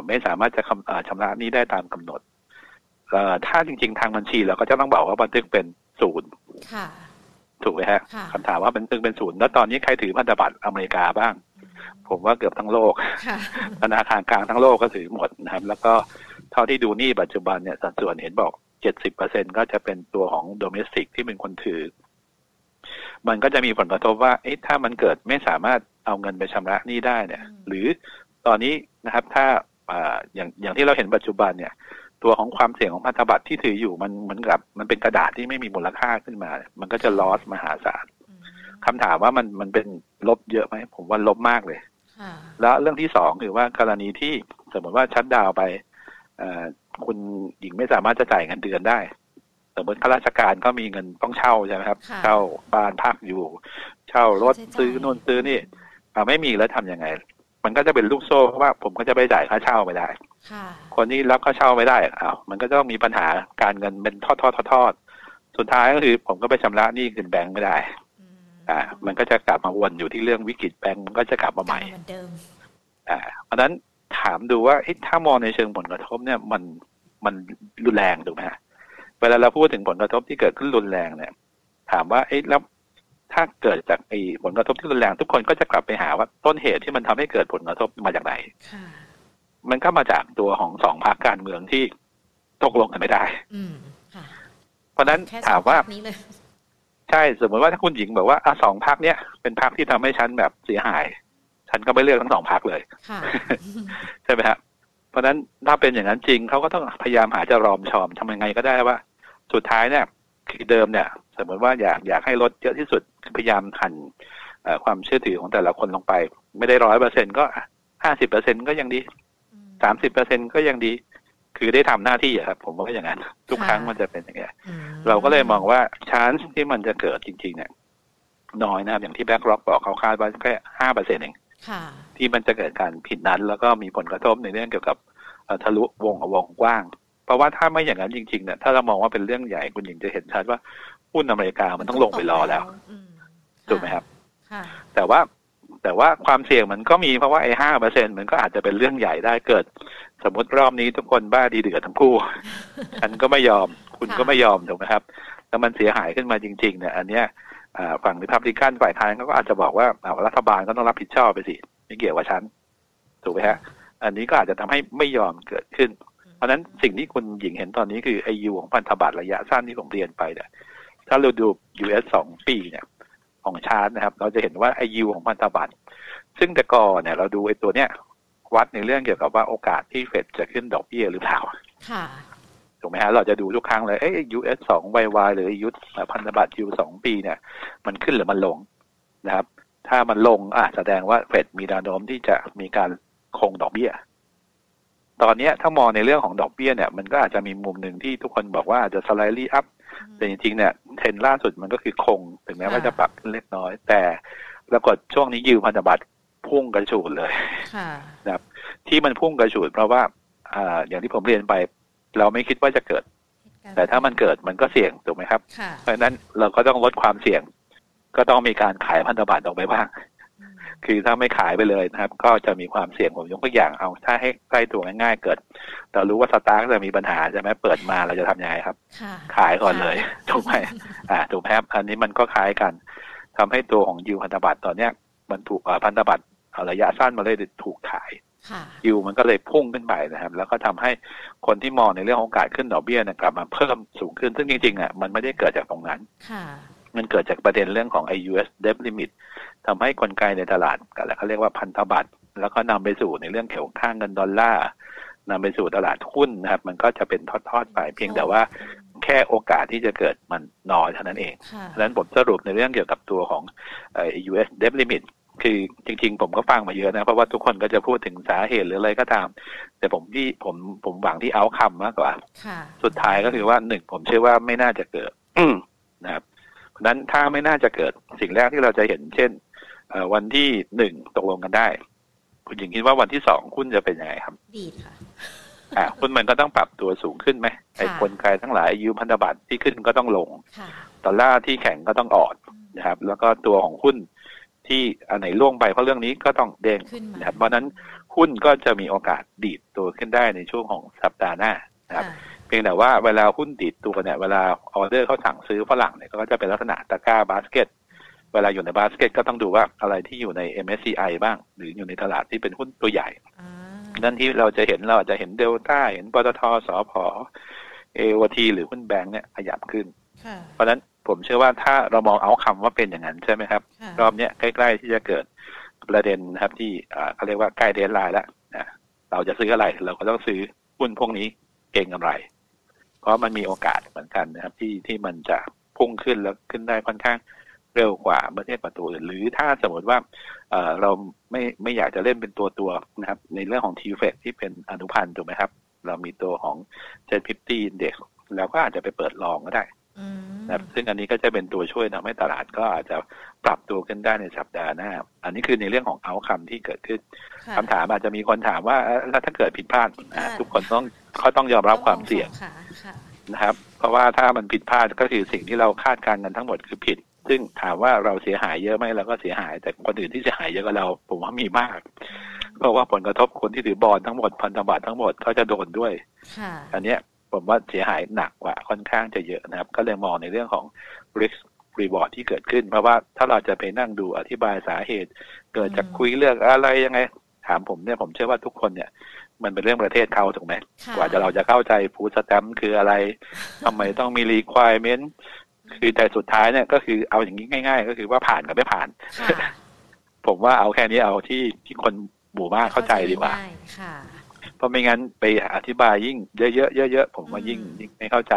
ไม่สามารถจะชำระหนี้ได้ตามกำหนดถ้าจริง ๆ ทางบัญชีเราก็จะต้องบอกว่าบันทึกเป็นศูนย์ถูกไหมฮะคำถามว่าบันทึกเป็นศูนย์แล้วตอนนี้ใครถือพันธบัตรอเมริกาบ้าง ผมว่าเกือบทั้งโลกธนาคารกลางทั้งโลกก็ถือหมดนะครับ แล้วก็ เท่าที่ดูนี่ปัจจุบันเนี่ยสัดส่วนเห็นบอกเจ็ดสิบเปอร์เซ็นก็จะเป็นตัวของโดเมสติกที่เป็นคนถือ มันก็จะมีผลกระทบว่า เอ๊ะถ้ามันเกิดไม่สามารถเอาเงินไปชำระหนี้ได้เนี่ย หรือตอนนี้นะครับ ถ้าอย่างอย่างที่เราเห็นปัจจุบันเนี่ย ตัวของความเสี่ยงของพันธบัตรที่ถืออยู่มันเหมือนกับ มันเป็นกระดาษที่ไม่มีมูลค่าขึ้นมา มันก็จะลอสมหาศาลคำถามว่ามันมันเป็นลบเยอะไหมผมว่าลบมากเลยแล้วเรื่องที่สองคือว่ากรณีที่สมมติว่าชัดดาวไป คุณหญิงไม่สามารถจะจ่ายเงินเดือนได้ สมมติข้าราชการก็มีเงินต้องเช่าใช่ไหมครับ เช่าบ้านพักอยู่ เช่ารถซื้อนู่นซื้อนี่ไม่มีแล้วทํำยังไง มันก็จะเป็นลูกโซ่เพราะว่าผมก็จะไปจ่ายค่าเช่าไม่ได้คนที่รับค่าเช่าไม่ได้อ้าวมันก็ต้องมีปัญหาการเงินเป็นทอดทอดทอดทอดสุดท้ายก็คือผมก็ไปชำระหนี้คืนแบงก์ไม่ได้ อ่า มันก็จะกลับมาวนอยู่ที่เรื่องวิกฤตแบงก์มันก็จะกลับมาใหม่อ่า เพราะนั้น ถามดูว่าถ้ามองในเชิงผลกระทบเนี่ยมันมันรุนแรงถูกไหมเวลาเราพูดถึงผลกระทบที่เกิดขึ้นรุนแรงเนี่ย ถามว่าเอ๊ะแล้วถ้าเกิดจากไอ้ผลกระทบที่รุนแรงทุกคนก็จะกลับไปหาว่าต้นเหตุที่มันทำให้เกิดผลกระทบมาจากไหนมันก็มาจากตัวของสองพรรคการเมืองที่ตกลงกันไม่ได้เพราะนั้นถามว่าใช่สมมติว่าถ้าคุณหญิงบอกว่าอะสองพรรคเนี้ยเป็นพรรคที่ทำให้ฉันแบบเสียหาย ฉันก็ไม่เลือกทั้งสองพักเลยใช่ไหมฮะเพราะฉะนั้นถ้าเป็นอย่างนั้นจริงเขาก็ต้องพยายามหาจะรอมชอมทำยังไงก็ได้ว่า สุดท้ายเนี่ยคือเดิมเนี่ย สมมติว่าอยากอยากให้ลดเยอะที่สุดพยายามหั่นความเชื่อถือของแต่ละคนลงไป ไม่ได้ร้อยเปอร์เซ็นต์ก็ห้าสิบเปอร์เซ็นต์ก็ยังดีสามสิบเปอร์เซ็นต์ก็ยังดี คือได้ทำหน้าที่อะครับ ผมว่าอย่างนั้นทุกครั้งมันจะเป็นอย่างเงี้ยเราก็เลยมองว่า chance ที่มันจะเกิดจริง ๆ เนี่ย น้อยนะครับอย่างที่ BlackRock บอกเขาคาดว่าแค่ห้าเปอร์เซ็นต์เอง ที่มันจะเกิดการผิดนั้น แล้วก็มีผลกระทบในเรื่องเกี่ยวกับทะลุวงวงกว้าง เพราะว่าถ้าไม่อย่างนั้นจริงๆเนี่ยถ้าเรามองว่าเป็นเรื่องใหญ่คุณหญิงจะเห็นชัดว่าหุ้นอเมริกามันต้องลงไปรอแล้วถูกไหมครับแต่ว่าแต่ว่าความเสี่ยงมันก็มีเพราะว่าไอ้ห้าเปอร์เซ็นมันก็อาจจะเป็นเรื่องใหญ่ได้เกิด สมมติรอบนี้ทุกคนบ้าดีเดือดทั้งคู่ฉันก็ไม่ยอม คุณก็ไม่ยอมถูกไหมครับ แล้วมันเสียหายขึ้นมาจริง ๆ เนี่ย อันเนี้ย ฝั่งริพับลิกันฝ่ายค้านเขาก็อาจจะบอกว่ารัฐบาลก็ต้องรับผิดชอบไปสิ ไม่เกี่ยวกับฉัน ถูกไหมฮะ อันนี้ก็อาจจะทำให้ไม่ยอมเกิดขึ้น เพราะฉะนั้นสิ่งที่คุณหญิงเห็นตอนนี้คือไอยูของพันธบัตรระยะสั้นที่ผมเรียนไปเนี่ยถ้าเราดู US สองปีเนี่ย ของชาร์ตนะครับ เราจะเห็นว่าไอยูของพันธบัตรซึ่งแต่ก่อนเนี่ย เราดูไอตัวเนี้ยวัดในเรื่องเกี่ยวกับว่าโอกาสที่เฟดจะขึ้นดอกเบี้ยหรือเปล่า ค่ะ ถูกไหมฮะเราจะดูทุกครั้งเลยเอ้ย US สองวายหรือยุทธพันธบัตรยูสองปีเนี่ย มันขึ้นหรือมันลงนะครับ ถ้ามันลงอะแสดงว่าเฟดมีแนวโน้มที่จะมีการคงดอกเบี้ย ตอนนี้ถ้ามองในเรื่องของดอกเบี้ยเนี่ย มันก็อาจจะมีมุมหนึ่งที่ทุกคนบอกว่าอาจจะ slightly up แต่จริงๆเนี่ยเทรนล่าสุดมันก็คือคงถึงแม้ว่าจะปรับขึ้นเล็กน้อย แต่ปรากฏช่วงนี้ยิวพันธบัตรพุ่งกระฉูดเลยนะครับ ที่มันพุ่งกระฉูดเพราะว่าอ่าอย่างที่ผมเรียนไป เราไม่คิดว่าจะเกิด แต่ถ้ามันเกิดมันก็เสี่ยงถูกไหมครับ เพราะฉะนั้นเราก็ต้องลดความเสี่ยง ก็ต้องมีการขายพันธบัตรออกไปบ้าง คือถ้าไม่ขายไปเลยนะครับ ก็จะมีความเสี่ยงผมยกตัวอย่างเอา ถ้าให้ใกล้ตัวง่ายๆเกิดเรารู้ว่าสตาร์กจะมีปัญหาใช่ไหมเปิดมาเราจะทำยังไงครับ ขายก่อนเลยถูกไหมอ่าถูกไหมครับอันนี้มันก็คล้ายกันทำให้ตัวของยูพันธบัตรตอนเนี้ยมันถูกพันธบัตรระยะสั้นมาเลยถูกขาย ยิวมันก็เลยพุ่งขึ้นไปนะครับ แล้วก็ทำให้คนที่มองในเรื่องของการขึ้นดอกเบี้ยนะกลับมาเพิ่มสูงขึ้นซึ่งจริงๆอะมันไม่ได้เกิดจากตรงนั้นมันเกิดจากประเด็นเรื่องของ IUS debt limit ทำให้คนไกลในตลาดกันแล้วเขาเรียกว่าพันธบัตรแล้วก็นำไปสู่ในเรื่องเกี่ยวกับค่างเงินดอลลาร์นำไปสู่ตลาดหุ้นนะครับ มันก็จะเป็นทอดๆไปเพียงแต่ว่าแค่โอกาสที่จะเกิดมันน้อยเท่านั้นเองดังนั้นผมสรุปในเรื่องเกี่ยวกับตัวของ US debt limit คือจริง ๆ ผมก็ฟังมาเยอะนะ เพราะว่าทุกคนก็จะพูดถึงสาเหตุหรืออะไรก็ตาม แต่ผมที่ผมผมหวังที่เอาคำมากกว่าสุดท้ายก็คือว่าหนึ่งผมเชื่อว่าไม่น่าจะเกิดนะครับเพราะนั้นถ้าไม่น่าจะเกิดสิ่งแรกที่เราจะเห็น เช่นวันที่หนึ่งตกลงกันได้ คุณหญิงคิดว่าวันที่สองคุณจะเป็นยังไงครับ ดีค่ะอ่าหุ้นมันก็ต้องปรับตัวสูงขึ้นไหมไอ้กลไกทั้งหลายยืมพันธบัตรที่ขึ้นก็ต้องลงค่ะดอลลาร์ที่แข็งก็ต้องอ่อนนะครับ แล้วก็ตัวของหุ้น ที่อันไหนร่วงไปเพราะเรื่องนี้ก็ต้องเด้งขึ้นมานะครับเพราะฉะนั้นหุ้นก็จะมีโอกาสดีดตัวขึ้นได้ในช่วงของสัปดาห์หน้านะครับค่ะเพียงแต่ว่าเวลาหุ้นดีดตัวเนี่ยเวลาออเดอร์เขาสั่งซื้อฝรั่งเนี่ยก็จะเป็นลักษณะตะกร้าบาสเกตเวลาอยู่ในบาสเกตก็ต้องดูว่าอะไรที่อยู่ใน MSCI บ้าง หรืออยู่ในตลาดที่เป็นหุ้นตัวใหญ่อ่านั่นที่เราจะเห็นเราอาจจะเห็นเดลต้าเห็นปตทสพเอวทีหรือหุ้นแบงค์เนี่ยขยับขึ้นค่ะเพราะฉะนั้น ผมเชื่อว่าถ้าเรามองเอาคำว่าเป็นอย่างนั้นใช่ไหมครับค่ะรอบเนี้ยใกล้ๆที่จะเกิดประเด็นนะครับที่อ่าเขาเรียกว่าใกล้เดนไลน์แล้วนะเราจะซื้ออะไร เราก็ต้องซื้อหุ้นพวกนี้เก่งกำไร เพราะมันมีโอกาสเหมือนกันนะครับ ที่ที่มันจะพุ่งขึ้นแล้วขึ้นได้ค่อนข้างเร็วกว่าประเทศประตูอื่นหรือถ้าสมมติว่าเอ่อเราไม่ไม่อยากจะเล่นเป็นตัวตัวๆนะครับ ในเรื่องของทีเฟกที่เป็นอนุพันธ์ถูกไหมครับ เรามีตัวของเจ็ดพิฟตี้เด็กแล้วก็อาจจะไปเปิดลองก็ได้อืม นะครับซึ่งอันนี้ก็จะเป็นตัวช่วยทำให้ตลาดก็อาจจะปรับตัวขึ้นได้ในสัปดาห์หน้า อันนี้คือในเรื่องของเอาคำที่เกิดขึ้นค่ะคำถามอาจจะมีคนถามว่าเอ่อแล้วถ้าเกิดผิดพลาดผิดพอ่าลาดทุกคนต้องเขาต้องยอมรับความเสี่ยงค่ะค่ะนะครับ เพราะว่าถ้ามันผิดพลาดก็คือสิ่งที่เราคาดการณ์กันทั้งหมดคือผิด ซึ่งถามว่าเราเสียหายเยอะไหมเราก็เสียหาย แต่คนอื่นที่เสียหายเยอะกว่าเรา ผมว่ามีมาก เพราะว่าผลกระทบคนที่ถือบอลทั้งหมดพันธบัตรทั้งหมดก็จะโดนด้วยค่ะอันเนี้ย ผมว่าเสียหายหนักกว่าค่อนข้างจะเยอะนะครับ ก็เลยมองในเรื่องของ risk reward ที่เกิดขึ้น เพราะว่าถ้าเราจะไปนั่งดูอธิบายสาเหตุ เกิดจากอืมคุยเรื่องอะไรยังไง ถามผมเนี่ยผมเชื่อว่าทุกคนเนี่ย มันเป็นเรื่องประเทศเขาถูกไหมค่ะกว่าจะเราจะเข้าใจฟูดสแตมคืออะไรทำไมต้องมี requirement คือแต่สุดท้ายเนี่ยก็คือเอาอย่างนี้ง่าย ๆ ก็คือว่าผ่านกับไม่ผ่านค่ะผมว่าเอาแค่นี้เอาที่ที่คนหมู่มากเข้าใจดีกว่าง่ยค่ะ เพราะไม่งั้นไปอธิบายยิ่งเยอะๆเยอะๆผมว่ายิ่งอืมยิ่งไม่เข้าใจ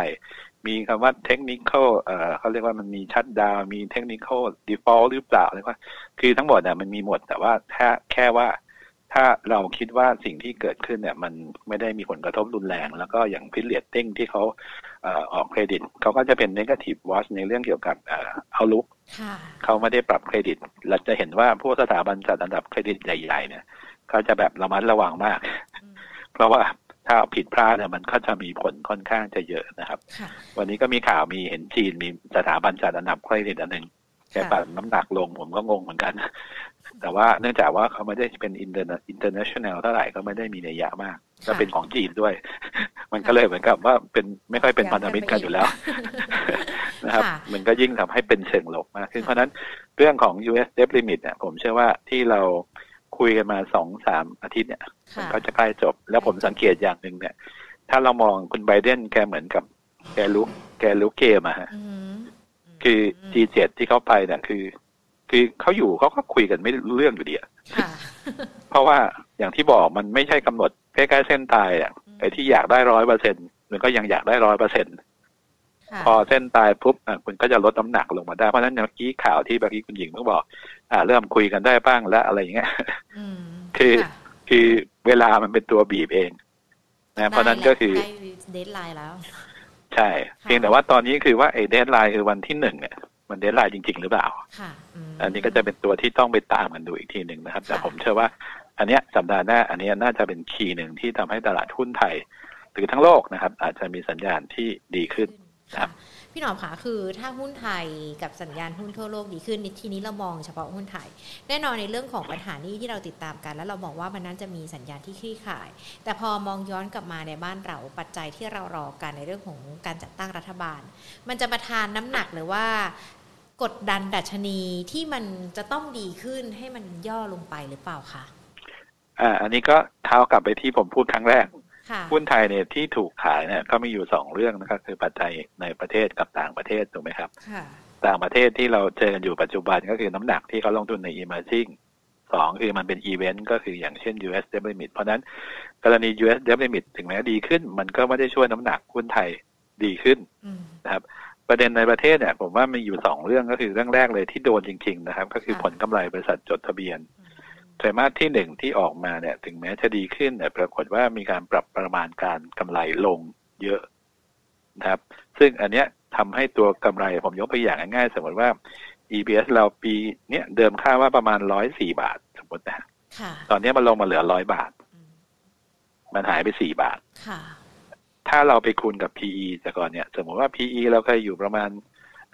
มีคำว่าเทคนิคเอ่อเขาเรียกว่ามันมีชัดดาวมีเทคนิค default หรือเปล่าอะไรว่า คือทั้งหมดเนี่ยมันมีหมดแต่ว่าถ้าแค่ว่าถ้าเราคิดว่าสิ่งที่เกิดขึ้นเนี่ย มันไม่ได้มีผลกระทบรุนแรง แล้วก็อย่าง Fitch Ratings ที่เขาเอ่อออกเครดิตเขาก็จะเป็น negative watch ในเรื่องเกี่ยวกับเอ่อ outlook ค่ะเขาไม่ได้ปรับเครดิต เราจะเห็นว่าพวกสถาบันจัดอันดับเครดิตใหญ่ ๆ เนี่ยเขาจะแบบระมัดระวังมากอืม เพราะว่าถ้าผิดพลาดเนี่ยมันก็จะมีผลค่อนข้างจะเยอะนะครับค่ะวันนี้ก็มีข่าวมีเห็นจีนมีสถาบันจัดอันดับเครดิตอันหนึ่งแกปรับน้ำหนักลงผมก็งงเหมือนกัน แต่ว่าเนื่องจากว่าเขาไม่ได้เป็น inter international เท่าไหร่ก็ไม่ได้มีนัยยะมากก็เป็นของจีนด้วย มันก็เลยเหมือนกับว่าเป็นไม่ค่อยเป็นพันธมิตรกันอยู่แล้วนะครับค่ะมันก็ยิ่งทำให้เป็นเชิงลบมากขึ้นเพราะฉะนั้นเรื่องของ US debt limit เนี่ยผมเชื่อว่าที่เรา คุยกันมาสองสามอาทิตย์เนี่ยมันค่ะก็จะใกล้จบ แล้วผมสังเกตอย่างหนึ่งเนี่ย ถ้าเรามองคุณไบเดนแกเหมือนกับ แกรู้แกรู้เกมอะฮะอืมคือ G7 ที่เขาไปเนี่ยคือ คือเขาอยู่เขาก็คุยกันไม่รู้เรื่องอยู่ดีอะค่ะเพราะว่าอย่างที่บอกมันไม่ใช่กำหนดใกล้ๆเส้นตายอะไอ้ที่อยากได้ร้อยเปอร์เซ็นมันก็ยังอยากได้ร้อยเปอร์เซ็นค่ะพอเส้นตายปุ๊บอะคุณก็จะลดน้ำหนักลงมาได้ เพราะฉะนั้นเมื่อกี้ข่าวที่เมื่อกี้คุณหญิงเพิ่งบอก อ่า เริ่มคุยกันได้บ้างแล้วอะไรอย่างเงี้ยอืมคือะคือเวลามันเป็นตัวบีบเอง นะเพราะฉะนั้นก็คือใกล้ deadline แล้ว ใช่ เพียงแต่ว่าตอนนี้คือว่าไอ้ deadline คือวันที่หนึ่งเนี่ยมัน deadline จริง ๆ หรือเปล่าค่ะมอันนี้ก็จะเป็นตัวที่ต้องไปตามกันดูอีกทีหนึ่งนะครับ แต่ค่ะผมเชื่อว่า อันเนี้ยสัปดาห์หน้า อันเนี้ยน่าจะเป็น key หนึ่งที่ทำให้ตลาดหุ้นไทยหรือทั้งโลกนะครับ อาจจะมีสัญญาณที่ดีขึ้นครัค่ะบ พี่หนอมค่ะคือถ้าหุ้นไทยกับสัญญาณหุ้นทั่วโลกดีขึ้นทีนี้เรามองเฉพาะหุ้นไทย แน่นอนในเรื่องของปัญหานี้ที่เราติดตามกัน แล้วเรามองว่ามันนั้นจะมีสัญญาณที่คลี่คลาย แต่พอมองย้อนกลับมาในบ้านเราปัจจัยที่เรารอกันในเรื่องของการจัดตั้งรัฐบาล มันจะมาทานน้ำหนักหรือว่ากดดันดัชนีที่มันจะต้องดีขึ้นให้มันย่อลงไปหรือเปล่าคะอ่าอันนี้ก็เท้ากลับไปที่ผมพูดครั้งแรก หุ้นไทยเนี่ยที่ถูกขายเนี่ยก็มีอยู่สองเรื่องนะครับคือปัจจัยในประเทศกับต่างประเทศถูกไหมครับค่ะต่างประเทศที่เราเจอกันอยู่ปัจจุบันก็คือน้ำหนักที่เขาลงทุนใน emerging สองคือมันเป็นอีเวนต์ก็คืออย่างเช่น US d e b limit เพราะฉะนั้นกรณี US d e b limit ถึงแม้ดีขึ้น มันก็ไม่ได้ช่วยน้ำหนักหุ้นไทยดีขึ้นอืมนะครับ ประเด็นในประเทศเนี่ย ผมว่ามีอยู่สองเรื่องก็คือเรื่องแรกเลยที่โดนจริง ๆ นะครับ ก็คือค่ะผลกำไรบริษัทจดทะเบียน ไตรมาสที่หนึ่งที่ออกมาเนี่ย ถึงแม้จะดีขึ้นแต่ปรากฏว่ามีการปรับประมาณการกำไรลงเยอะนะครับ ซึ่งอันเนี้ยทำให้ตัวกำไรผมยกตัวอย่างง่ายๆสมมติว่า EPS เราปีเนี้ยเดิมค่าว่าประมาณร้อยสี่บาท สมมตินะค่ะตอนนี้มันลงมาเหลือร้อยบาทอืมมันหายไปสี่บาทค่ะถ้าเราไปคูณกับ PE แต่ก่อนเนี่ย สมมติว่า PE เราเคยอยู่ประมาณ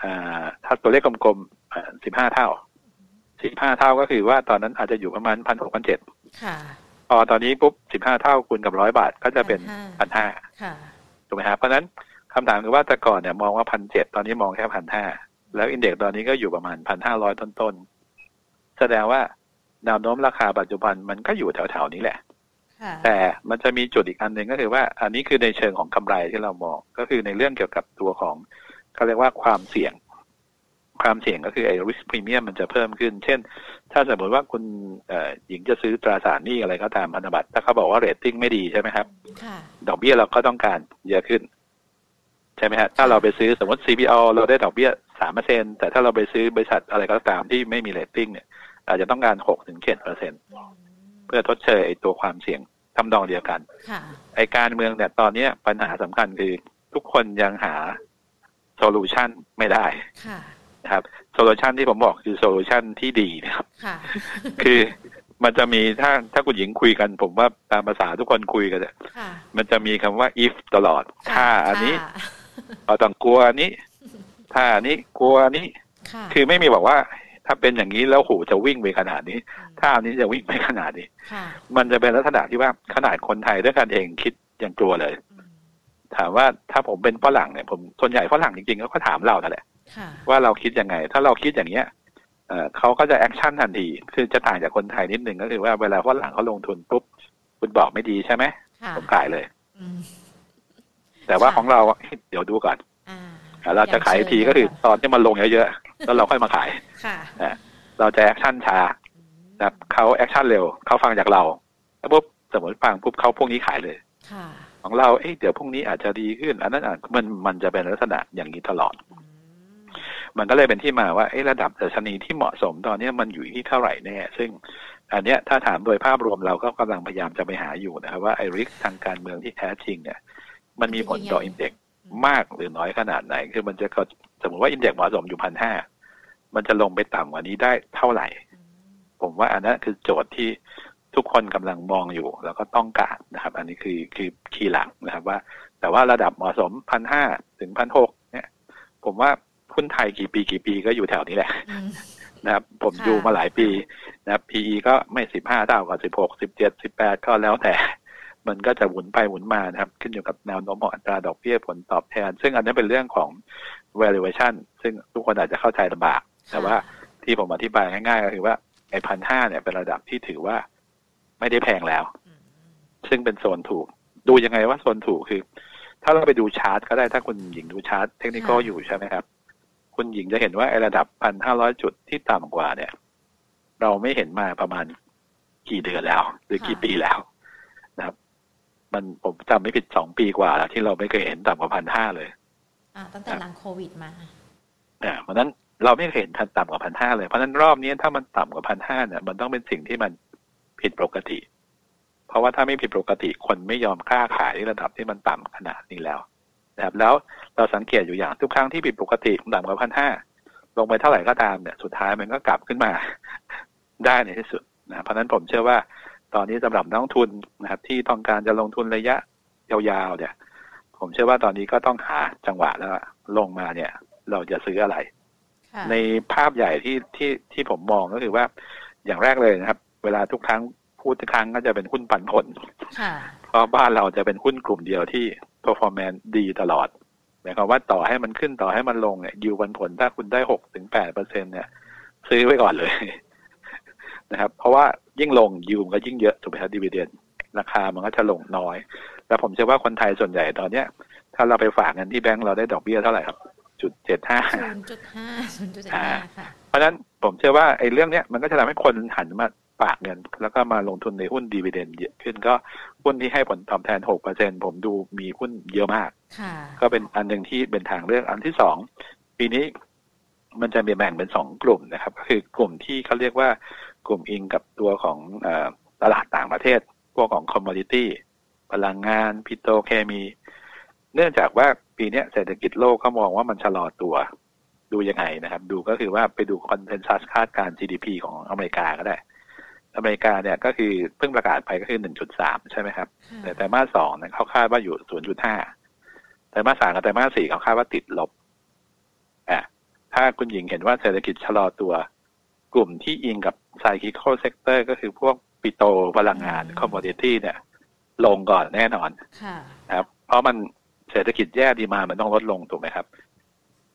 อ่าถ้าตัวเลขกลมๆสิบห้าเท่า สิบห้าเท่าก็คือว่าตอนนั้นอาจจะอยู่ประมาณพันหกพันเจ็ดค่ะพอตอนนี้ปุ๊บสิบห้าเท่าคูณกับร้อยบาทก็จะเป็นพันห้าค่ะถูกไหมครับเพราะฉะนั้นคำถามคือว่าแต่ก่อนเนี่ยมองว่าพันเจ็ดตอนนี้มองแค่พันห้าแล้วอินเด็กซ์ตอนนี้ก็อยู่ประมาณพันห้าร้อยต้นๆแสดงว่าแนวโน้มราคาปัจจุบันมันก็อยู่แถวๆนี้แหละค่ะแต่มันจะมีจุดอีกอันหนึ่งก็คือว่า อันนี้คือในเชิงของกำไรที่เรามองก็คือในเรื่องเกี่ยวกับตัวของเขาเรียกว่าความเสี่ยง ความเสี่ยงก็คือไอ้ risk premium มันจะเพิ่มขึ้น เช่น ถ้าสมมติว่าคุณเอ่อหญิงจะซื้อตราสารหนี้อะไรก็ตามพันธบัตร ถ้าเขาบอกว่าเรตติ้งไม่ดีใช่ไหมครับค่ะดอกเบี้ยเราก็ต้องการเยอะขึ้น ใช่ไหมฮะ ถ้าเราไปซื้อสมมติ CPO เราได้ดอกเบี้ยสามเปอร์เซ็นต์แต่ถ้าเราไปซื้อบริษัทอะไรก็ตามที่ไม่มีเรตติ้งเนี่ย อาจจะต้องการหกถึงเจ็ดเปอร์เซ็นต์เพื่อชดเชยไอ้ตัวความเสี่ยงทำนองเดียวกันค่ะไอการเมืองเนี่ยตอนเนี้ยปัญหาสำคัญคือทุกคนยังหา solution ไม่ได้ ค่ะนะครับ solution ที่ผมบอกคือ solution ที่ดีนะครับค่ะคือมันจะมีถ้าถ้าคุณหญิงคุยกัน ผมว่าตามภาษาทุกคนคุยกันเนี่ยค่ะมันจะมีคำว่า if ตลอดถ้าอันนี้ค่ะเราต้องกลัวอันนี้ ถ้าอันนี้กลัวอันนี้ค่ะคือไม่มีบอกว่า ถ้าเป็นอย่างนี้แล้วโหจะวิ่งไปขนาดนี้ ถ้าอันนี้จะวิ่งไปขนาดนี้ค่ะมันจะเป็นลักษณะที่ว่าขนาดคนไทยด้วยกันเองคิดยังกลัวเลยอืมถามว่าถ้าผมเป็นฝรั่งเนี่ยผมส่วนใหญ่ฝรั่งจริงๆเขาก็ถามเรานั่นแหละค่ะ ว่าเราคิดยังไง ถ้าเราคิดอย่างเงี้ยเอ่อเขาก็จะ action ทันที คือจะต่างจากคนไทยนิดนึงก็คือว่าเวลาฝรั่งเขาลงทุนปุ๊บคุณบอกไม่ดีใช่ไหมค่ะผมขายเลยอืมแต่ว่าค่ะของเราอะเฮ้ยเดี๋ยวดูก่อนอ่าอะเราจะขายอีกทีก็คือตอนที่มันลงเยอะๆแล้วเราค่อยมาขายค่ะเราจะ action ช้าอืมนะครับเขา action เร็วเขาฟังจากเราแล้วปุ๊บสมมติฟังปุ๊บเขาพวกนี้ขายเลยค่ะของเราเอ้ยเดี๋ยวพรุ่งนี้อาจจะดีขึ้น อันนั้นอาจมันมันจะเป็นลักษณะอย่างนี้ตลอดอื มมันก็เลยเป็นที่มาว่าเอ้ระดับดัชนีที่เหมาะสมตอนนี้มันอยู่ที่เท่าไหร่แน่ซึ่งอันเนี้ยถ้าถามโดยภาพรวมเราก็กำลังพยายามจะไปหาอยู่นะครับว่าไอ้ริสทางการเมืองที่แท้จริงเนี่ย มันมีผลต่ออินเด็กซ์มากหรือน้อยขนาดไหน คือมันจะก็สมมติว่าอินเด็กซ์เหมาะสมอยู่พันห้ามันจะลงไปต่ำกว่านี้ได้เท่าไหร่อืมผมว่าอันนั้นคือโจทย์ที่ทุกคนกำลังมองอยู่แล้วก็ต้องการนะครับ อันนี้คือคือคีย์หลักนะครับว่า แต่ว่าระดับเหมาะสมพันห้าถึงพันหกเนี่ย ผมว่า หุ้นไทยกี่ปีกี่ปีก็อยู่แถวนี้แหละอืมนะครับ ผมค่ะดูมาหลายปีนะครับ PE ก็ไม่สิบห้าเท่ากับสิบหกสิบเจ็ดสิบแปดก็แล้วแต่ มันก็จะหมุนไปหมุนมานะครับ ขึ้นอยู่กับแนวโน้มของอัตราดอกเบี้ยผลตอบแทน ซึ่งอันนี้เป็นเรื่องของ valuation ซึ่งทุกคนอาจจะเข้าใจลำบาก แต่ว่าที่ผมอธิบายง่ายๆก็คือว่าไอ้พันห้าเนี่ยเป็นระดับที่ถือว่าไม่ได้แพงแล้วอืมซึ่งเป็นโซนถูก ดูยังไงว่าโซนถูกคือ ถ้าเราไปดูชาร์ตก็ได้ถ้าคุณหญิงดูชาร์ตเทคนิคอยู่ใช่ไหมครับ คุณหญิงจะเห็นว่าไอ้ระดับพันห้าร้อยจุดที่ต่ำกว่าเนี่ย เราไม่เห็นมาประมาณกี่เดือนแล้ว หรือกี่ปีแล้วนะครับ มันผมจำไม่ผิดสองปีกว่าแล้วที่เราไม่เคยเห็นต่ำกว่าพันห้าเลย อ่า ตั้งแต่หลังโควิดมาอ่าเพราะฉะนั้นเราไม่เคยเห็นทันต่ำกว่าพันห้าเลย เพราะฉะนั้นรอบนี้ถ้ามันต่ำกว่าพันห้าเนี่ย มันต้องเป็นสิ่งที่มันผิดปกติ เพราะว่าถ้าไม่ผิดปกติคนไม่ยอมกล้าขายระดับที่มันต่ำขนาดนี้แล้ว นะครับแล้วเราสังเกตอยู่อย่างทุกครั้งที่ผิดปกติต่ำกว่าพันห้าลงไปเท่าไหร่ก็ตามเนี่ยสุดท้ายมันก็กลับขึ้นมาได้ในที่สุดนะเพราะฉะนั้นผมเชื่อว่าตอนนี้สำหรับนักลงทุนนะครับ ที่ต้องการจะลงทุนระยะยาวๆเนี่ย ผมเชื่อว่าตอนนี้ก็ต้องหาจังหวะแล้วว่าลงมาเนี่ย เราจะซื้ออะไรค่ะในภาพใหญ่ที่ที่ที่ผมมองก็คือว่าอย่างแรกเลยนะครับ เวลาทุกครั้งพูดทุกครั้งก็จะเป็นหุ้นปันผลค่ะเพราะบ้านเราจะเป็นหุ้นกลุ่มเดียวที่ performance ดีตลอดหมายความว่าต่อให้มันขึ้นต่อให้มันลงเนี่ยยูปันผลถ้าคุณได้หกถึงแปดเปอร์เซ็นเนี่ยซื้อไว้ก่อนเลยนะครับ เพราะว่ายิ่งลงยูมันก็ยิ่งเยอะถูกไหมครับดีเวเดนราคามันก็จะลงน้อย แล้วผมเชื่อว่าคนไทยส่วนใหญ่ตอนเนี้ย ถ้าเราไปฝากเงินที่แบงก์เราได้ดอกเบี้ยเท่าไหร่ครับจุดเจ็ดห้าศูนย์จุดห้าศูนย์จุดห้าค่ะเพราะฉะนั้นผมเชื่อว่าไอ้เรื่องเนี้ยมันก็จะทำให้คนหันมา ฝากเงิน แล้วก็มาลงทุนในหุ้นดีเวเดนเยอะขึ้นก็หุ้นที่ให้ผลตอบแทนหกเปอร์เซ็นผมดูมีหุ้นเยอะมากค่ะก็เป็นอันหนึ่งที่เป็นทางเลือกอันที่สองปีนี้มันจะมีแบ่งเป็นสองกลุ่มนะครับ ก็คือกลุ่มที่เขาเรียกว่ากลุ่มอิงกับตัวของเออตลาดต่างประเทศ พวกของคอมม o ดิตี้พลังงานปิโตรเคมี เนื่องจากว่าปีเนี้ยเศรษฐกิจโลกเขามองว่ามันชะลอตัวดูยังไงนะครับ ดูก็คือว่าไปดูคอนเซนแซสคาดการ GDP ของอเมริกาก็ได้ อเมริกาเนี่ยก็คือเพิ่งประกาศไปก็คือ 1.3 ใช่ไหมครับค่ะแต่ไตรมาสสองเนี่ยเขาคาดว่าอยู่ 0.5 ไตรมาสสามกับไตรมาสสี่เขาคาดว่าติดลบอะถ้าคุณหญิงเห็นว่าเศรษฐกิจชะลอตัว กลุ่มที่อิงกับไซคิค a l เซกเตอร์ก็คือพวกปิโตรพลังงานคอมม o ดิตี้เนี่ย ลงก่อนแน่นอนค่ะนะครับ เพราะมันเศรษฐกิจแย่ demand มันต้องลดลงถูกไหมครับ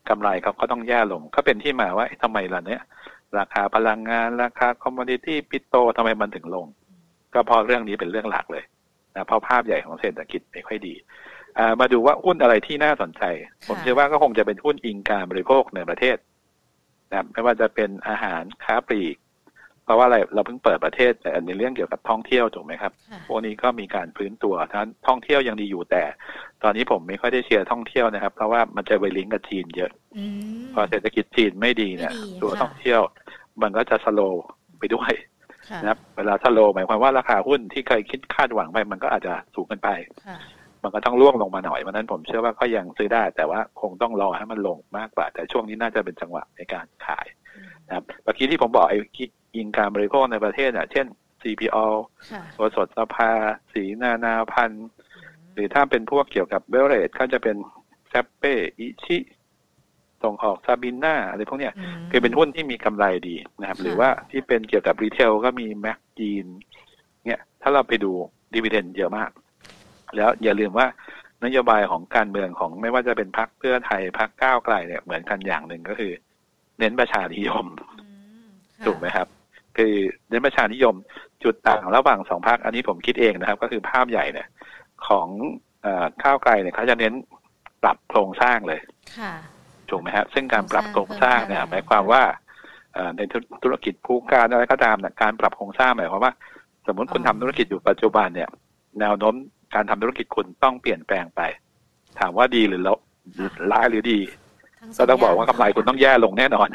กำไรเขาก็ต้องแย่ลง ก็เป็นที่มาว่าเอ๊ะทำไมล่ะเนี่ย ราคาพลังงาน ราคาคอมม o ดิตี้ปิโตรทำไมมันถึงลง ก็เพราะเรื่องนี้เป็นเรื่องหลักเลยนะเพราะภาพใหญ่ของเศรษฐกิจไม่ค่อยดีอ่ามาดูว่าหุ้นอะไรที่น่าสนใจ ผมเชื่อว่าก็คงจะเป็นหุ้นอิงการบริโภคในประเทศนะครับไม่ว่าจะเป็นอาหารค้าปลีกเพ ราะว่าอะไรเราเพิ่งเปิดประเทศแต่ในเรื่องเกี่ยวกับท่องเที่ยวถูกไหมครับค่ะพวกนี้ก็มีการฟื้นตัวทั้งท่องเที่ยวยังดีอยู่แต่ ตอนนี้ผมไม่ค่อยได้เชียร์ท่องเที่ยวนะครับ เพราะว่ามันจะไปลิงก์กับจีนเยอะอืมพอเศรษฐกิจจีนไม่ดีเนี่ยไม่ดีตัวค่ะท่องเที่ยวมันก็จะสโลว์ไปด้วยค่ะนะครับเวลาสโลว์หมายความว่าราคาหุ้นที่เคยคิดคาดหวังไปมันก็อาจจะสูงเกินไปค่ะมันก็ต้องร่วงลงมาหน่อยเพราะฉะนั้นผมเชื่อว่าก็ยังซื้อได้ แต่ว่าคงต้องรอให้มันลงมากกว่า แต่ช่วงนี้น่าจะเป็นจังหวะในการขายอืม นะครับเมื่อกี้ที่ผมบอกไอ้อิงการบริโภคในประเทศอะเช่น CPO ค่ะตัวสดสภา สีนานาพันธ์หรือถ้าเป็นพวกเกี่ยวกับ beverage ก็จะเป็นเซ็ปเป้อิชิตัน ส่งออกซาบิน่าอะไรพวกเนี้ยคือเป็นหุ้นที่มีกำไรดีนะครับค่ะหรือว่าที่เป็นเกี่ยวกับ retail ก็มีแม็คยีนส์เนี่ยถ้าเราไปดู dividend เยอะมาก แล้วอย่าลืมว่านโยบายของการเมืองของไม่ว่าจะเป็นพรรคเพื่อไทยพรรคก้าวไกลเนี่ยเหมือนกันอย่างหนึ่งก็คือ เน้นประชานิยมอืมค่ะถูกไหมครับ คือเน้นประชานิยม จุดต่างระหว่างสองพรรคอันนี้ผมคิดเองนะครับ ก็คือภาพใหญ่เนี่ย ของเอ่อข้าวไกลเนี่ยเขาจะเน้นปรับโครงสร้างเลยค่ะถูกไหมครับซึ่งการปรับโครงสร้างเนี่ยโครงสร้างหมายความว่าเอ่อในธุธุรกิจผู้การอะไรก็ตามเนี่ยการปรับโครงสร้างหมายความว่า สมมติคุณทำธุรกิจอยู่ปัจจุบันเนี่ย แนวโน้มการทำธุรกิจคุณต้องเปลี่ยนแปลงไป ถามว่าดีหรือลบร้ายหรือดีทั้ส ก็ต้องบอกว่ากำไรคุณต้องแย่ลงแน่นอน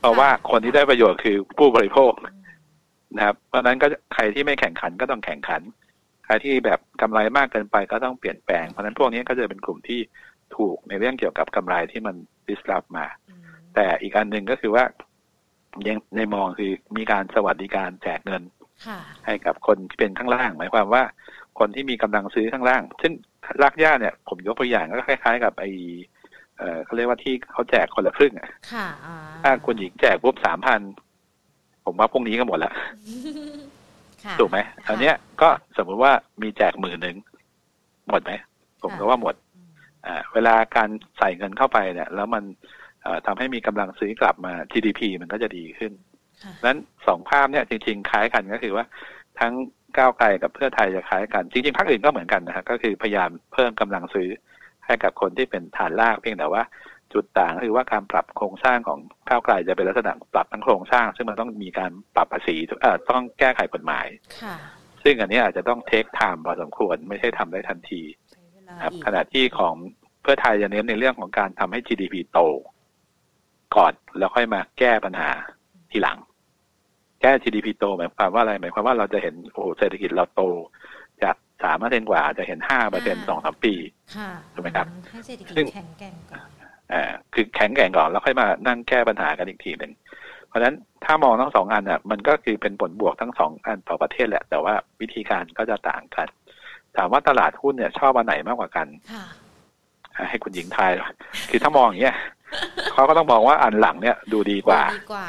เพราะว่าคนที่ได้ประโยชน์คือผู้บริโภคนะครับ เพราะฉะนั้นก็ใครที่ไม่แข่งขันก็ต้องแข่งขัน ใครที่แบบกำไรมากเกินไปก็ต้องเปลี่ยนแปลง เพราะฉะนั้นพวกนี้ก็จะเป็นกลุ่มที่ถูกในเรื่องเกี่ยวกับกำไรที่มันดิสลอฟมาอืมแต่อีกอันหนึ่งก็คือว่ายังในมองคือมีการสวัสดิการแจกเงินค่ะให้กับคนที่เป็นข้างล่าง หมายความว่า คนที่มีกำลังซื้อข้างล่าง ซึ่งรากหญ้าเนี่ย ผมยกตัวอย่างก็คล้าย ๆ กับไอ เอ่อเขาเรียกว่าที่เขาแจกคนละครึ่งอะค่ะอ่าถ้าคุณหญิงแจกปุ๊บสามพันผมว่าพรุ่งนี้ก็หมดละค่ะถูกไหมอันเนี้ยก็สมมุติว่ามีแจกหมื่นหนึ่งหมดไหมผมก็ว่าหมดอืมอ่าเวลาการใส่เงินเข้าไปเนี่ย แล้วมันเอ่อทำให้มีกำลังซื้อกลับมา GDP มันก็จะดีขึ้นค่ะนั้นสองภาพเนี่ยจริง ๆ คล้ายกันก็คือว่า ทั้งก้าวไกลกับเพื่อไทยจะคล้ายกัน จริง ๆพรรคอื่นก็เหมือนกันนะฮะก็คือพยายามเพิ่มกำลังซื้อ ให้กับคนที่เป็นฐานรากเพียงแต่ว่าจุดต่างก็คือว่าการปรับโครงสร้างของก้าวไกลจะเป็นลักษณะปรับทั้งโครงสร้าง ซึ่งมันต้องมีการปรับภาษีเอ่อต้องแก้ไขกฎหมายค่ะซึ่งอันนี้อาจจะต้องเทคไทม์พอสมควรไม่ใช่ทำได้ทันทีใช้เวลาครับอีกขณะที่ของเพื่อไทยจะเน้นในเรื่องของการทำให้ GDP โตก่อนแล้วค่อยมาแก้ปัญหาทีหลัง แก้ GDP โตหมายความว่าอะไรหมายความว่าเราจะเห็นโอ้โหเศรษฐกิจเราโตจาก สามเปอร์เซ็นกว่าจะเห็นห้าเปอร์เซ็นสองสามปีค่ะถูกไหมครับอืให้เศรษฐกิจซึ่งแข็งแกร่งก่อนอ่าคือแข็งแกร่งก่อนแล้วค่อยมานั่งแก้ปัญหากันอีกทีหนึ่งเพราะฉะนั้นถ้ามองทั้งสองอันอะมันก็คือเป็นผลบวกทั้งสองอันต่อประเทศแหละ แต่ว่าวิธีการก็จะต่างกัน ถามว่าตลาดหุ้นเนี่ย ชอบอันไหนมากกว่ากันค่ะให้คุณหญิงทายคือถ้ามองอย่างเงี้ยเขาก็ต้องมองว่าอันหลังเนี่ยดูดีกว่าดีกว่า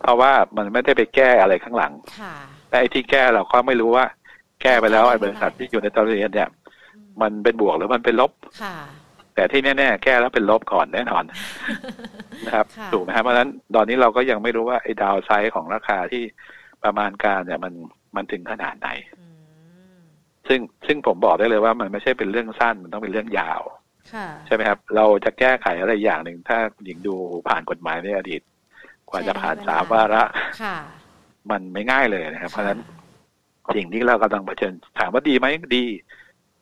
เพราะว่ามันไม่ได้ไปแก้อะไรข้างหลังค่ะแต่ไอ้ที่แก้เราก็ไม่รู้ว่า แก้ไปแล้วไอ้บริษัทที่อยู่ในตลาดเนี่ยอืมันเป็นบวกหรือมันเป็นลบค่ะแต่ที่แน่ๆแก้แล้วเป็นลบก่อนแน่นอนนะครับค่ะถูกไหมครับเพราะฉะนั้นตอนนี้เราก็ยังไม่รู้ว่าไอ้ดาวไซด์ของราคาที่ประมาณการเนี่ยมันมันถึงขนาดไหนอืมซึ่งซึ่งผมบอกได้เลยว่ามันไม่ใช่เป็นเรื่องสั้นมันต้องเป็นเรื่องยาวค่ะใช่ไหมครับ เราจะแก้ไขอะไรอย่างหนึ่งถ้าหญิงดูผ่านกฎหมายในอดีต กว่าจะผ่านสามวาระค่ะมันไม่ง่ายเลยนะครับ เพราะฉะนั้น สิ่งที่เรากำลังเผชิญถามว่าดีไหมดี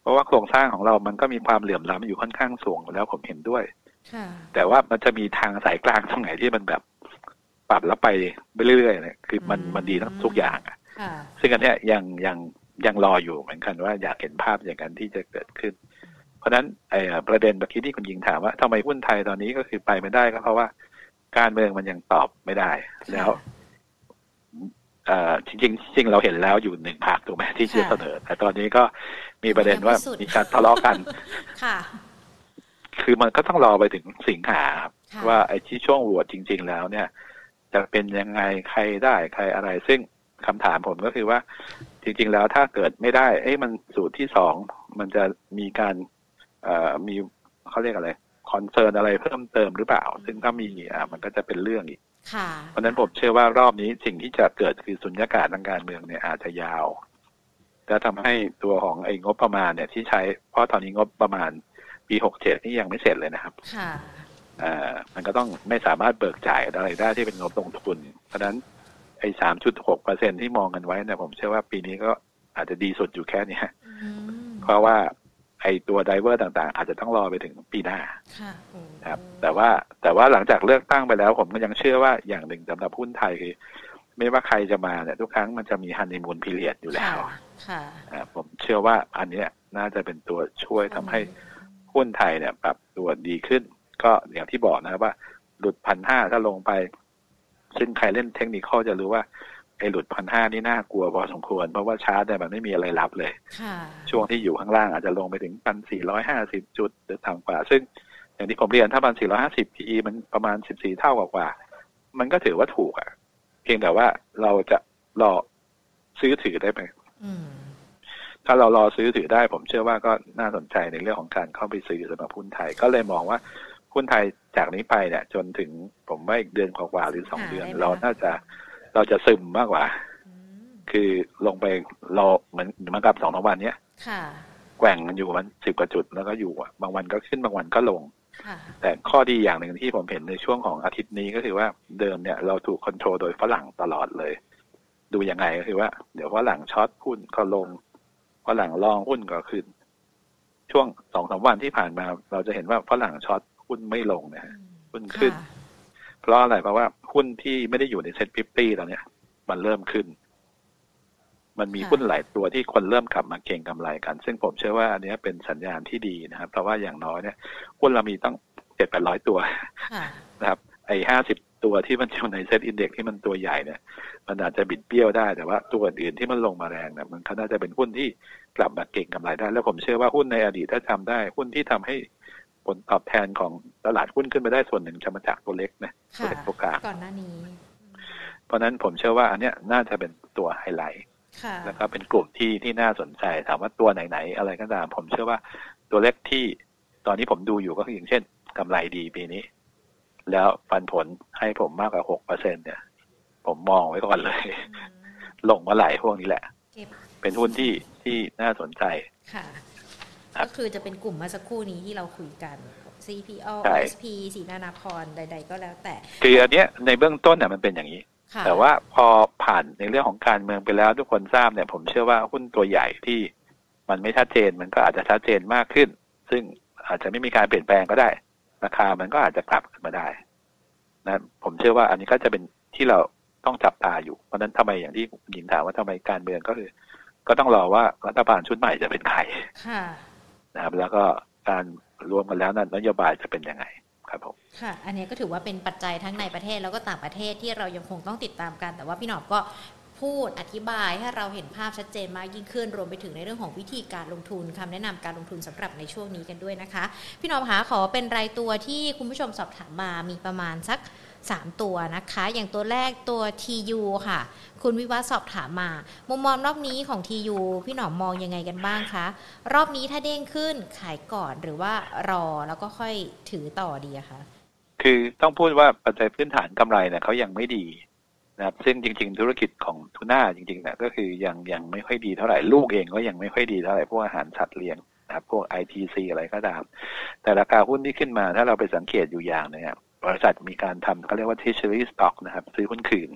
เพราะว่าโครงสร้างของเรามันก็มีความเหลื่อมล้ำอยู่ค่อนข้างสูงแล้วผมเห็นด้วยค่ะแต่ว่ามันจะมีทางสายกลางตรงไหนที่มันแบบปรับแล้วไปไปเรื่อยๆเนี่ยคือมันอืมมันดีทั้งทุกอย่างอะค่ะซึ่งอันเนี้ยยังยังยังรออยู่เหมือนกันว่าอยากเห็นภาพอย่างนั้นที่จะเกิดขึ้น เพราะฉะนั้นไอ้ประเด็นเมื่อกี้ที่คุณยิงถามว่าทำไมหุ้นไทยตอนนี้ก็คือไปไม่ได้ก็เพราะว่าการเมืองมันยังตอบไม่ได้ แล้วเอ่อ จริงๆจริงเราเห็นแล้วอยู่หนึ่งพักถูกไหมที่จะเสนอแต่ตอนนี้ก็มีประเด็นว่ามีการทะเลาะกันค่ะ คือมันก็ต้องรอไปถึงสิงหาครับค่ะว่าไอ้ที่ช่วงโหวตจริง ๆ แล้วเนี่ย จะเป็นยังไงใครได้ใครอะไร ซึ่งคำถามผมก็คือว่า จริง ๆ แล้วถ้าเกิดไม่ได้ เอ้ยมันสูตรที่สองมันจะมีการเอ่อมีเขาเรียกอะไรคอนเซิร์นอะไรเพิ่มเติมหรือเปล่า ซึ่งถ้ามีอะมันก็จะเป็นเรื่องอีกค่ะ เพราะฉะนั้นผมเชื่อว่ารอบนี้สิ่งที่จะเกิดคือสุญญากาศทางการเมืองเนี่ยอาจจะยาวและทำให้ตัวของไอ้งบประมาณเนี่ยที่ใช้เพราะตอนนี้งบประมาณปีหกเจ็ดนี่ยังไม่เสร็จเลยนะครับ ค่ะอ่ามันก็ต้องไม่สามารถเบิกจ่ายอะไรได้ที่เป็นงบลงทุน เพราะฉะนั้นไอ้สามจุดหกเปอร์เซ็นที่มองกันไว้เนี่ยผมเชื่อว่าปีนี้ก็อาจจะดีสุดอยู่แค่เนี้ยอืมเพราะว่าไอ้ ตัวไดเวอร์ต่างๆ อาจจะต้องรอไปถึงปีหน้าค่ะโอ้ครับแต่ว่าแต่ว่าหลังจากเลือกตั้งไปแล้ว ผมก็ยังเชื่อว่าอย่างหนึ่งสำหรับหุ้นไทยคือ ไม่ว่าใครจะมาเนี่ยทุกครั้งมันจะมีฮันนีมูนพีเรียดอยู่แล้วค่ะค่ะอ่าผมเชื่อว่าอันเนี้ยน่าจะเป็นตัวช่วยทำให้หุ้นไทยเนี่ยปรับตัวดีขึ้น ก็อย่างที่บอกนะครับว่าหลุดพันห้าถ้าลงไป ซึ่งใครเล่นเทคนิคจะรู้ว่า ไอ้หลุดพันห้านี่น่ากลัวพอสมควร เพราะว่าชาร์ตเนี่ยมันไม่มีอะไรรับเลยค่ะช่วงที่อยู่ข้างล่างอาจจะลงไปถึงพันสี่ร้อยห้าสิบจุดหรือต่ำกว่า ซึ่งอย่างที่ผมเรียนถ้าพันสี่ร้อยห้าสิบ PE มันประมาณสิบสี่เท่ากว่า มันก็ถือว่าถูกอะเพียงแต่ว่าเราจะรอซื้อถือได้ไหมอืมถ้าเรารอซื้อถือได้ ผมเชื่อว่าก็น่าสนใจในเรื่องของการเข้าไปซื้อสำหรับหุ้นไทย ก็เลยมองว่าหุ้นไทยจากนี้ไปเนี่ย จนถึงผมว่าอีกเดือนกว่าๆหรือสองเดือน เราน่าจะ เราจะซึมมากกว่าอืมคือลงไปรอเหมือนเหมือนกับสองสามวันเนี้ยค่ะแกว่งกันอยู่มันสิบกว่าจุดแล้วก็อยู่อะบางวันก็ขึ้นบางวันก็ลงค่ะแต่ข้อดีอย่างหนึ่งที่ผมเห็นในช่วงของอาทิตย์นี้ก็คือว่าเดิมเนี่ยเราถูก control โดยฝรั่งตลอดเลย ดูยังไงก็คือว่า เดี๋ยวฝรั่ง short หุ้นก็ลงฝรั่ง long หุ้นก็ขึ้น ช่วงสองสามวันที่ผ่านมา เราจะเห็นว่าฝรั่ง short หุ้นไม่ลงนะฮะหุ้นขึ้นค่ะเพ ราะอะไรเพราะว่าหุ้นที่ไม่ได้อยู่ใน SET Fifty ตอนเนี้ยมันเริ่มขึ้น มันมีหุ้นหลายตัวที่คนเริ่มกลับมาเก็งกำไรกัน ซึ่งผมเชื่อว่าอันเนี้ยเป็นสัญญาณที่ดีนะครับ เพราะว่าอย่างน้อยเนี่ยหุ้นเรามีตั้งเจ็ดแปดร้อยตัวค่ะนะครับไอ้ห้าสิบตัวที่มันอยู่ใน SET Index ที่มันตัวใหญ่เนี่ยมันอาจจะบิดเบี้ยวได้แต่ว่าตัวอื่นที่มันลงมาแรงเนี่ยมันก็น่าจะเป็นหุ้นที่กลับมาเก็งกำไรได้ แล้วผมเชื่อว่าหุ้นในอดีตถ้าทำได้ หุ้นที่ทำให้ ผลตอบแทนของตลาดหุ้นขึ้นไปได้ส่วนหนึ่งจะมาจากตัวเล็กนะตัวค่ะเล็กตัวกลางก่อนหน้านี้ เพราะฉะนั้นผมเชื่อว่าอันเนี้ยน่าจะเป็นตัวไฮไลท์ค่ะแล้วก็เป็นกลุ่มที่ที่น่าสนใจถามว่าตัวไหนๆอะไรก็ตาม ผมเชื่อว่าตัวเล็กที่ตอนนี้ผมดูอยู่ก็คืออย่างเช่นกำไรดีปีนี้ แล้วปันผลให้ผมมากกว่าหกเปอร์เซ็นเนี่ย ผมมองไว้ก่อนเลยอืมลงเมื่อไหร่พวกนี้แหละเก็บเป็นหุ้นที่ที่น่าสนใจค่ะครับ ก็คือจะเป็นกลุ่มเมื่อสักครู่นี้ที่เราคุยกัน CPO ใช่ SP สีนานาพรใด ๆ ก็แล้วแต่ คืออันเนี้ยในเบื้องต้นเนี่ยมันเป็นอย่างนี้ค่ะแต่ว่าพอผ่านในเรื่องของการเมืองไปแล้วทุกคนทราบเนี่ย ผมเชื่อว่าหุ้นตัวใหญ่ที่มันไม่ชัดเจนมันก็อาจจะชัดเจนมากขึ้น ซึ่งอาจจะไม่มีการเปลี่ยนแปลงก็ได้ ราคามันก็อาจจะกลับขึ้นมาได้นะผมเชื่อว่าอันนี้ก็จะเป็นที่เราต้องจับตาอยู่เพราะฉะนั้นทำไมอย่างที่คุณหญิงถามว่าทำไมการเมืองก็คือ ก็ต้องรอว่ารัฐบาลชุดใหม่จะเป็นใครค่ะ นะครับ แล้วก็การรวมกันแล้วนั้นนโยบายจะเป็นยังไงครับผมค่ะ อันนี้ก็ถือว่าเป็นปัจจัยทั้งในประเทศแล้วก็ต่างประเทศที่เรายังคงต้องติดตามกัน แต่ว่าพี่หนอมก็พูดอธิบายให้เราเห็นภาพชัดเจนมากยิ่งขึ้น รวมไปถึงในเรื่องของวิธีการลงทุนคำแนะนำการลงทุนสำหรับในช่วงนี้กันด้วยนะคะ พี่นอมหาขอเป็นรายตัวที่คุณผู้ชมสอบถามมามีประมาณสัก 3 ตัวนะคะ อย่างตัวแรกตัว TU ค่ะ คุณวิวัฒสอบถามมา มุมมองรอบนี้ของ TU พี่หนอมมองยังไงกันบ้างคะ รอบนี้ถ้าเด้งขึ้นขายก่อนหรือว่ารอแล้วก็ค่อยถือต่อดีอะคะคือต้องพูดว่าปัจจัยพื้นฐานกำไรเนี่ยเขายังไม่ดีนะครับซึ่งจริง ๆ ธุรกิจของทูน่าจริงๆเนี่ยก็คือยังยังไม่ค่อยดีเท่าไหร่ลูกเองก็ยังไม่ค่อยดีเท่าไหร่พวกอาหารสัตว์เลี้ยงนะครับพวก ITC อะไรก็ตาม แต่ราคาหุ้นที่ขึ้นมาถ้าเราไปสังเกตอยู่อย่างนึงครับ บริษัทมีการทำเขาเรียกว่า treasury stock นะครับ ซื้อหุ้นคืน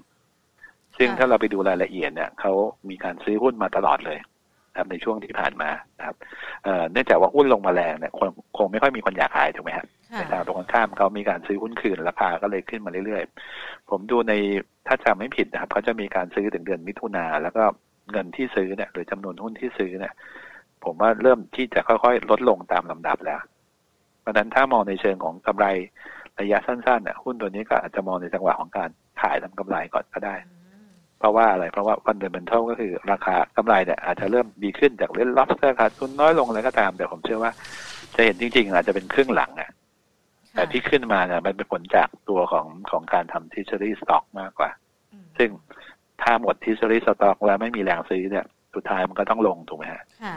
ซึ่งค่ะถ้าเราไปดูรายละเอียดเนี่ยเขามีการซื้อหุ้นมาตลอดเลยนะครับในช่วงที่ผ่านมานะครับเอ่อเนื่องจากว่าหุ้นลงมาแรงเนี่ยคงคงไม่ค่อยมีคนอยากขายถูกไหมครับค่ะในทางตรงกันข้ามเขามีการซื้อหุ้นคืนราคาก็เลยขึ้นมาเรื่อยๆ ผมดูในถ้าจำไม่ผิดนะครับเขาจะมีการซื้อถึงเดือนมิถุนาแล้วก็เงินที่ซื้อเนี่ยหรือจำนวนหุ้นที่ซื้อเนี่ยผมว่าเริ่มที่จะค่อยๆ ลดลงตามลำดับแล้ว เพราะฉะนั้นถ้ามองในเชิงของกำไร ระยะสั้นๆเนี่ยหุ้นตัวนี้ก็อาจจะมองในจังหวะของการขายทำกำไรก่อนก็ได้อืมเพเพราะว่าอะไรเพราะว่า fundamental ก็คือราคากำไรเนี่ยอาจจะเริ่มดีขึ้นจาก Red Lobster ขาดทุนน้อยลงอะไรก็ตาม แต่ผมเชื่อว่าจะเห็นจริง ๆ อาจจะเป็นครึ่งหลังอะแต่ที่ขึ้นมาเนี่ยมันเป็นผลจากตัวของของการทำ treasury stock มากกว่าอืมซึ่งถ้าหมด treasury stock แล้วไม่มีแรงซื้อเนี่ย สุดท้ายมันก็ต้องลงถูกไหมฮะค่ะ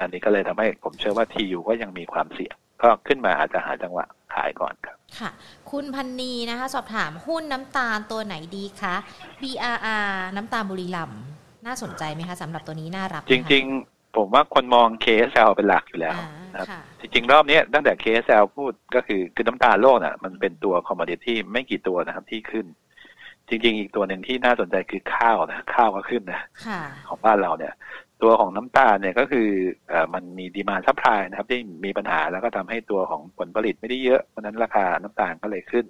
อันนี้ก็เลยทำให้ผมเชื่อว่า TU ก็ยังมีความเสี่ยง ก็ขึ้นมาอาจจะหาจังหวะขายก่อนครับ ค่ะ คุณพันนีนะคะ สอบถามหุ้นน้ำตาลตัวไหนดีคะ BRR น้ำตาลบุรีรัมย์น่าสนใจไหมคะสำหรับตัวนี้น่ารับไหมจคะริง ๆ ผมว่าคนมอง KSL เป็นหลักอยู่แล้วอ่านะครับค่ะจริงๆ รอบนี้ตั้งแต่ KSL พูดก็คือคือน้ำตาลโลกน่ะ มันเป็นตัว commodity ไม่กี่ตัวนะครับที่ขึ้น จริง ๆ อีกตัวหนึ่งที่น่าสนใจคือข้าวนะข้าวก็ขึ้นนะค่ะของบ้านเราเนี่ย ตัวของน้ำตาลเนี่ยก็คืออมันมี demand supply นะครับ ที่มีปัญหาแล้วก็ทำให้ตัวของผลผลิตไม่ได้เยอะเพราะนั้นราคาน้ำตาลก็เลยขึ้น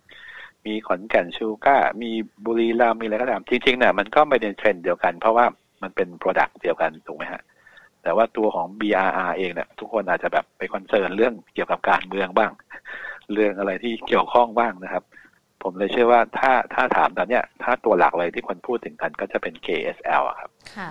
มีขอนแก่น Sugar มีบุรีรัมย์มีอะไรก็ตามจริงๆเนี่ยมันก็ไม่เป็นเทรนด์เดียวกัน เพราะว่ามันเป็น product เดียวกันถูกไหมฮะแต่ว่าตัวของ BRR เองเนี่ยทุกคนอาจจะแบบไป concern เรื่องเกี่ยวกับการเมืองบ้าง เรื่องอะไรที่เกี่ยวข้องบ้างนะครับ ผมเลยเชื่อว่าถ้าถ้าถามตอนเนี้ยถ้าตัวหลักเลยที่คนพูดถึงกันก็จะเป็น KSL อะครับ ค่ะ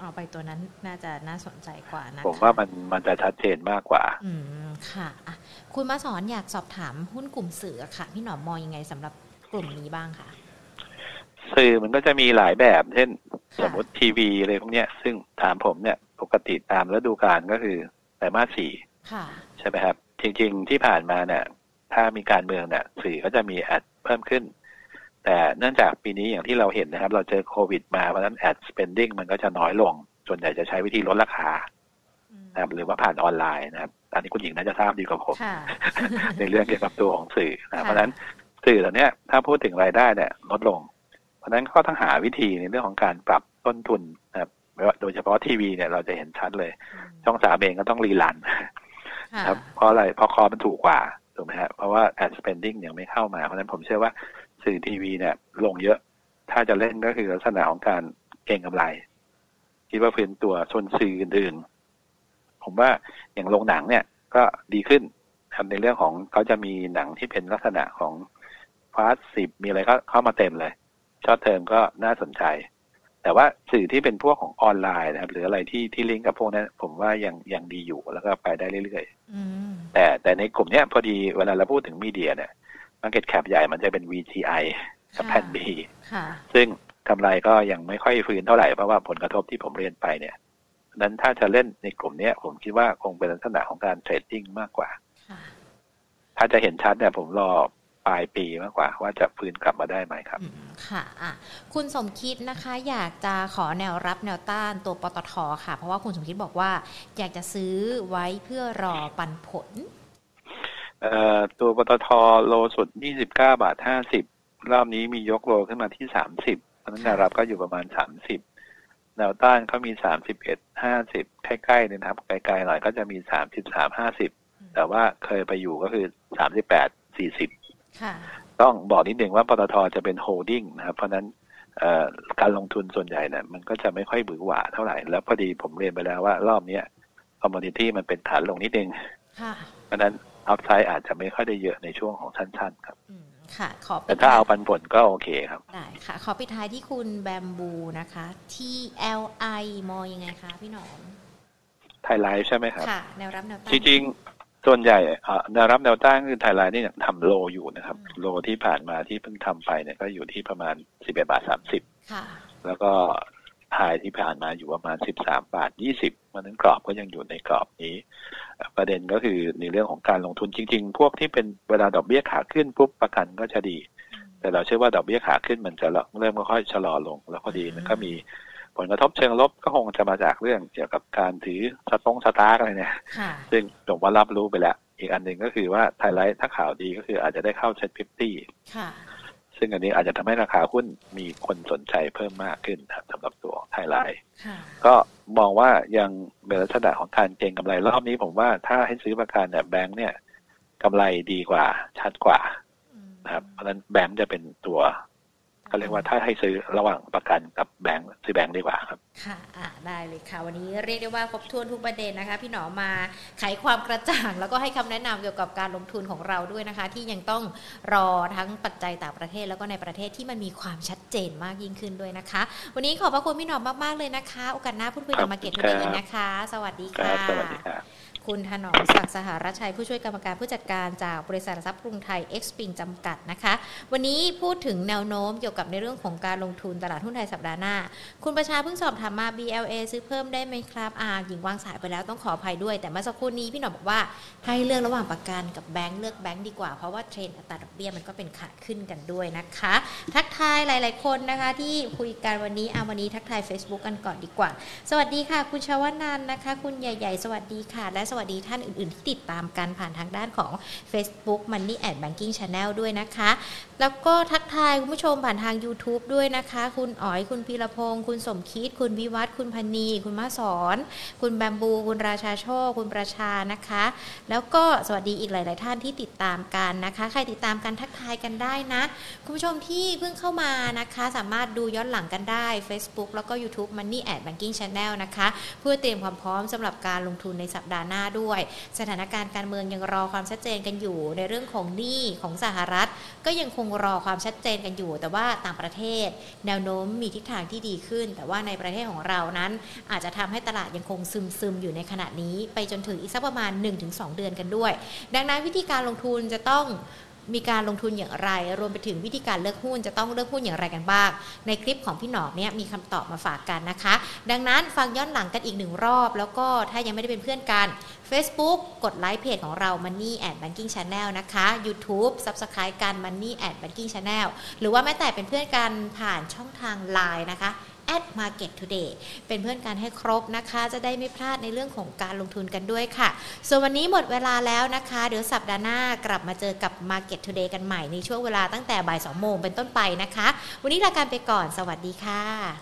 เอาไปตัวนั้นน่าจะน่าสนใจกว่านะคะผมว่ามันมันจะชัดเจนมากกว่า อืมค่ะอะคุณมาสอนอยากสอบถามหุ้นกลุ่มสื่อค่ะ พี่หนอมมองยังไงสำหรับกลุ่มนี้บ้างคะสื่อมันก็จะมีหลายแบบ เช่นค่ะสมมติทีวีอะไรพวกเนี้ย ซึ่งถามผมเนี่ยปกติตามฤดูกาลก็คือไตรมาสสี่ค่ะใช่ไหมครับ จริง ๆ ที่ผ่านมาเนี่ยถ้ามีการเมืองเนี่ยสื่อก็จะมีแอดเพิ่มขึ้น แต่เนื่องจากปีนี้อย่างที่เราเห็นนะครับ เราเจอโควิดมาเพราะฉะนั้นแอด spending มันก็จะน้อยลง ส่วนใหญ่จะใช้วิธีลดราคาอืมนะครับหรือว่าผ่านออนไลน์นะครับ อันนี้คุณหญิงน่าจะทราบดีกว่าผมค่ะในเรื่องเกี่ยวกับตัวของสื่อนะค่ะเพราะฉะนั้นสื่อเหล่าเนี้ยถ้าพูดถึงรายได้เนี่ยลดลง เพราะฉะนั้นก็ต้องหาวิธีในเรื่องของการปรับต้นทุนนะครับไม่ว่าโดยเฉพาะทีวีเนี่ยเราจะเห็นชัดเลย ช่องสามเองก็ต้องรีลันค่ะครับเพราะอะไรเพราะคอมันถูกกว่าถูกไหมฮะเพราะว่า ad spending ยังไม่เข้ามาเพราะฉะนั้นผมเชื่อว่า สื่อทีวีเนี่ย ลงเยอะ ถ้าจะเล่นก็คือลักษณะของการเก็งกำไร คิดว่าฟื้นตัวชนสื่ออื่นๆ ผมว่าอย่างโรงหนังเนี่ย ก็ดีขึ้นครับในเรื่องของเขาจะมีหนังที่เป็นลักษณะของฟาสสิบมีอะไรก็เข้ามาเต็มเลยshort term ก็น่าสนใจ แต่ว่าสื่อที่เป็นพวกของออนไลน์นะครับ หรืออะไรที่ที่ลิงก์กับพวกนั้น ผมว่ายังยังดีอยู่แล้วก็ไปได้เรื่อยๆอืมแต่แต่ในกลุ่มเนี้ยพอดีเวลาเราพูดถึง media เนี่ย Market Cap ใหญ่มันจะเป็น VGI กับค่ะแผ่น B ค่ะซึ่งกำไรก็ยังไม่ค่อยฟื้นเท่าไหร่เพราะว่าผลกระทบที่ผมเรียนไปเนี่ยนั้นถ้าจะเล่นในกลุ่มเนี้ยผมคิดว่าคงเป็นลักษณะของการ trading มากกว่าค่ะถ้าจะเห็นชัดเนี่ยผมรอปลายปีมากกว่า ว่าจะฟื้นกลับมาได้ไหมครับอืมค่ะอะคุณสมคิดนะคะ อยากจะขอแนวรับแนวต้านตัวปตทค่ะ เพราะว่าคุณสมคิดบอกว่า อยากจะซื้อไว้เพื่อรอปันผลเอ่อ ตัวปตทโลสุด 29 บาท 50 รอบนี้มียกโลขึ้นมาที่ 30เพราะฉะนั้นแนวรับก็อยู่ประมาณ 30 แนวต้านเขามี 31 50 ใกล้ๆเนี่ยนะครับไกลๆหน่อยก็จะมี 33 50 แต่ว่าเคยไปอยู่ก็คือ 38 40ค่ะต้องบอกนิดหนึ่งว่าปตทจะเป็น holding นะครับเพราะฉะนั้นเอ่อการลงทุนส่วนใหญ่เนี่ยมันก็จะไม่ค่อยหวือหวาเท่าไหร่ แล้วพอดีผมเรียนไปแล้วว่ารอบเนี้ย commodity มันปรับฐานลงนิดนึงค่ะเพราะฉะนั้น upside อาจจะไม่ค่อยได้เยอะในช่วงของสั้น ๆ ครับอืมค่ะขอแต่ปิดถ้าท้ายเอาปันผลก็โอเคครับได้ค่ะ ขอปิดท้ายที่คุณแบมบูนะคะ TLI มองยังไงคะพี่หนอมไทยไลฟ์ใช่ไหมครับค่ะแนวรับแนวต้านจริงๆ ส่วนใหญ่เอ่อแนวรับแนวต้านคือไทยไลน์นี่ยังทำโลอยู่นะครับอืมโลที่ผ่านมาที่เพิ่งทำไปเนี่ยก็อยู่ที่ประมาณ11บาท30ค่ะแล้วก็ไฮที่ผ่านมาอยู่ประมาณ13บาท 20มันนั้นกรอบก็ยังอยู่ในกรอบนี้เอ่อประเด็นก็คือในเรื่องของการลงทุนจริง ๆ พวกที่เป็นเวลาดอกเบี้ยขาขึ้นปุ๊บประกันก็จะดี แต่เราเชื่อว่าดอกเบี้ยขาขึ้นมันจะเริ่มค่อยๆชะลอลง แล้วพอดีมันก็มีผลกระทบเชิงลบก็คงจะมาจากเรื่องเกี่ยวกับการถือสตง STARK อะไรเนี่ยค่ะซึ่งผมว่ารับรู้ไปแล้ว อีกอันหนึ่งก็คือว่าไทยไลฟ์ถ้าข่าวดีก็คืออาจจะได้เข้า SET Fifty ค่ะ ซึ่งอันนี้อาจจะทำให้ราคาหุ้นมีคนสนใจเพิ่มมากขึ้นครับสำหรับตัวไทยไลฟ์ค่ะก็มองว่ายังเป็นลักษณะของการเก็งกำไรรอบนี้ผมว่าถ้าให้ซื้อประกันเนี่ยแบงค์เนี่ยกำไรดีกว่าชัดกว่าอืมนะครับเพราะฉะนั้นแบงค์จะเป็นตัว เขาเรียกว่าถ้าให้ซื้อระหว่างประกันกับแบงค์ซื้อแบงค์ดีกว่าครับ ค่ะะได้เลยค่ะ วันนี้เรียกได้ว่าครบถ้วนทุกประเด็นนะคะ พี่หนอมาไขความกระจ่าง แล้วก็ให้คำแนะนำเกี่ยวกับการลงทุนของเราด้วยนะคะ ที่ยังต้องรอทั้งปัจจัยต่างประเทศแล้วก็ในประเทศที่มันมีความชัดเจนมากยิ่งขึ้นด้วยนะคะ วันนี้ขอบพระคุณพี่หนอมมากๆเลยนะคะ โอกาสหน้าพูดคุยกับมาเก็ตด้วยกันนะคะ สวัสดีครัค่ะบสวัสดีครับ คุณถนอมศักดิ์สหรัชชัย ผู้ช่วยกรรมการผู้จัดการจากบริษัททรัพย์กรุงไทย X p i n จำกัดนะคะ วันนี้พูดถึงแนวโน้มเกี่ยวกับในเรื่องของการลงทุนตลาดหุ้นไทยสัปดาห์หน้า คุณประชาเพิ่งสอบถามมา BLA ซื้อเพิ่มได้ไหมครับอ่าหญิงวางสายไปแล้วต้องขออภัยด้วย แต่เมื่อสักครู่นี้พี่หนอมบอกว่าให้เลือกระหว่างประกันกับแบงค์เลือกแบงค์ดีกว่าเพราะว่าเทรนด์อัตราดอกเบี้ยมันก็เป็นขาขึ้นกันด้วยนะคะ ทักทายหลาย ๆ คนนะคะที่คุยกันวันนี้อาวันนี้ทักทาย Facebook กันก่อนดีกว่า สวัสดีค่ะ คุณชาวนันนะคะ คุณใหญ่ ๆ สวัสดีค่ะและสวัสดีท่านอื่น ๆ ที่ติดตามกันผ่านทางด้านของ Facebook Money and Banking Channel ด้วยนะคะ แล้วก็ทักทายคุณผู้ชมผ่านทาง YouTube ด้วยนะคะ คุณอ๋อยคุณพีรพงศ์คุณสมคิด คุณวิวัฒคุณพันี คุณมาสอน คุณแบมบู คุณราชาโชค คุณประชานะคะ แล้วก็สวัสดีอีกหลาย ๆ ท่านที่ติดตามกันนะคะ ใครติดตามกันทักทายกันได้นะ คุณผู้ชมที่เพิ่งเข้ามานะคะ สามารถดูย้อนหลังกันได้ Facebook แล้วก็ YouTube Money and Banking Channel นะคะ เพื่อเตรียมความพร้อมสำหรับการลงทุนในสัปดาห์หน้าด้วย สถานการณ์การเมืองยังรอความชัดเจนกันอยู่ ในเรื่องของหนี้ของสหรัฐ ก็ยังคงรอความชัดเจนกันอยู่ แต่ว่าต่างประเทศ แนวโน้มมีทิศทางที่ดีขึ้น แต่ว่าในประเทศของเรานั้น อาจจะทำให้ตลาดยังคงซึมซึมอยู่ในขณะนี้ ไปจนถึงอีกสักประมาณ 1-2 เดือนกันด้วย ดังนั้นวิธีการลงทุนจะต้องมีการลงทุนอย่างไร รวมไปถึงวิธีการเลือกหุ้นจะต้องเลือกหุ้นอย่างไรกันบ้าง ในคลิปของพี่หนอมเนี่ยมีคำตอบมาฝากกันนะคะ ดังนั้นฟังย้อนหลังกันอีกหนึ่งรอบ แล้วก็ถ้ายังไม่ได้เป็นเพื่อนกัน Facebook กดไลค์เพจของเรา Money and Banking Channel นะคะ YouTube Subscribe กัน Money and Banking Channel หรือว่าแม้แต่เป็นเพื่อนกันผ่านช่องทาง Line นะคะ at market today เป็นเพื่อนกันให้ครบนะคะ จะได้ไม่พลาดในเรื่องของการลงทุนกันด้วยค่ะ ส่วนวันนี้หมดเวลาแล้วนะคะ เดี๋ยวสัปดาห์หน้ากลับมาเจอกับ market today กันใหม่ในช่วงเวลาตั้งแต่บ่าย2โมงเป็นต้นไปนะคะ วันนี้ลาการไปก่อน สวัสดีค่ะ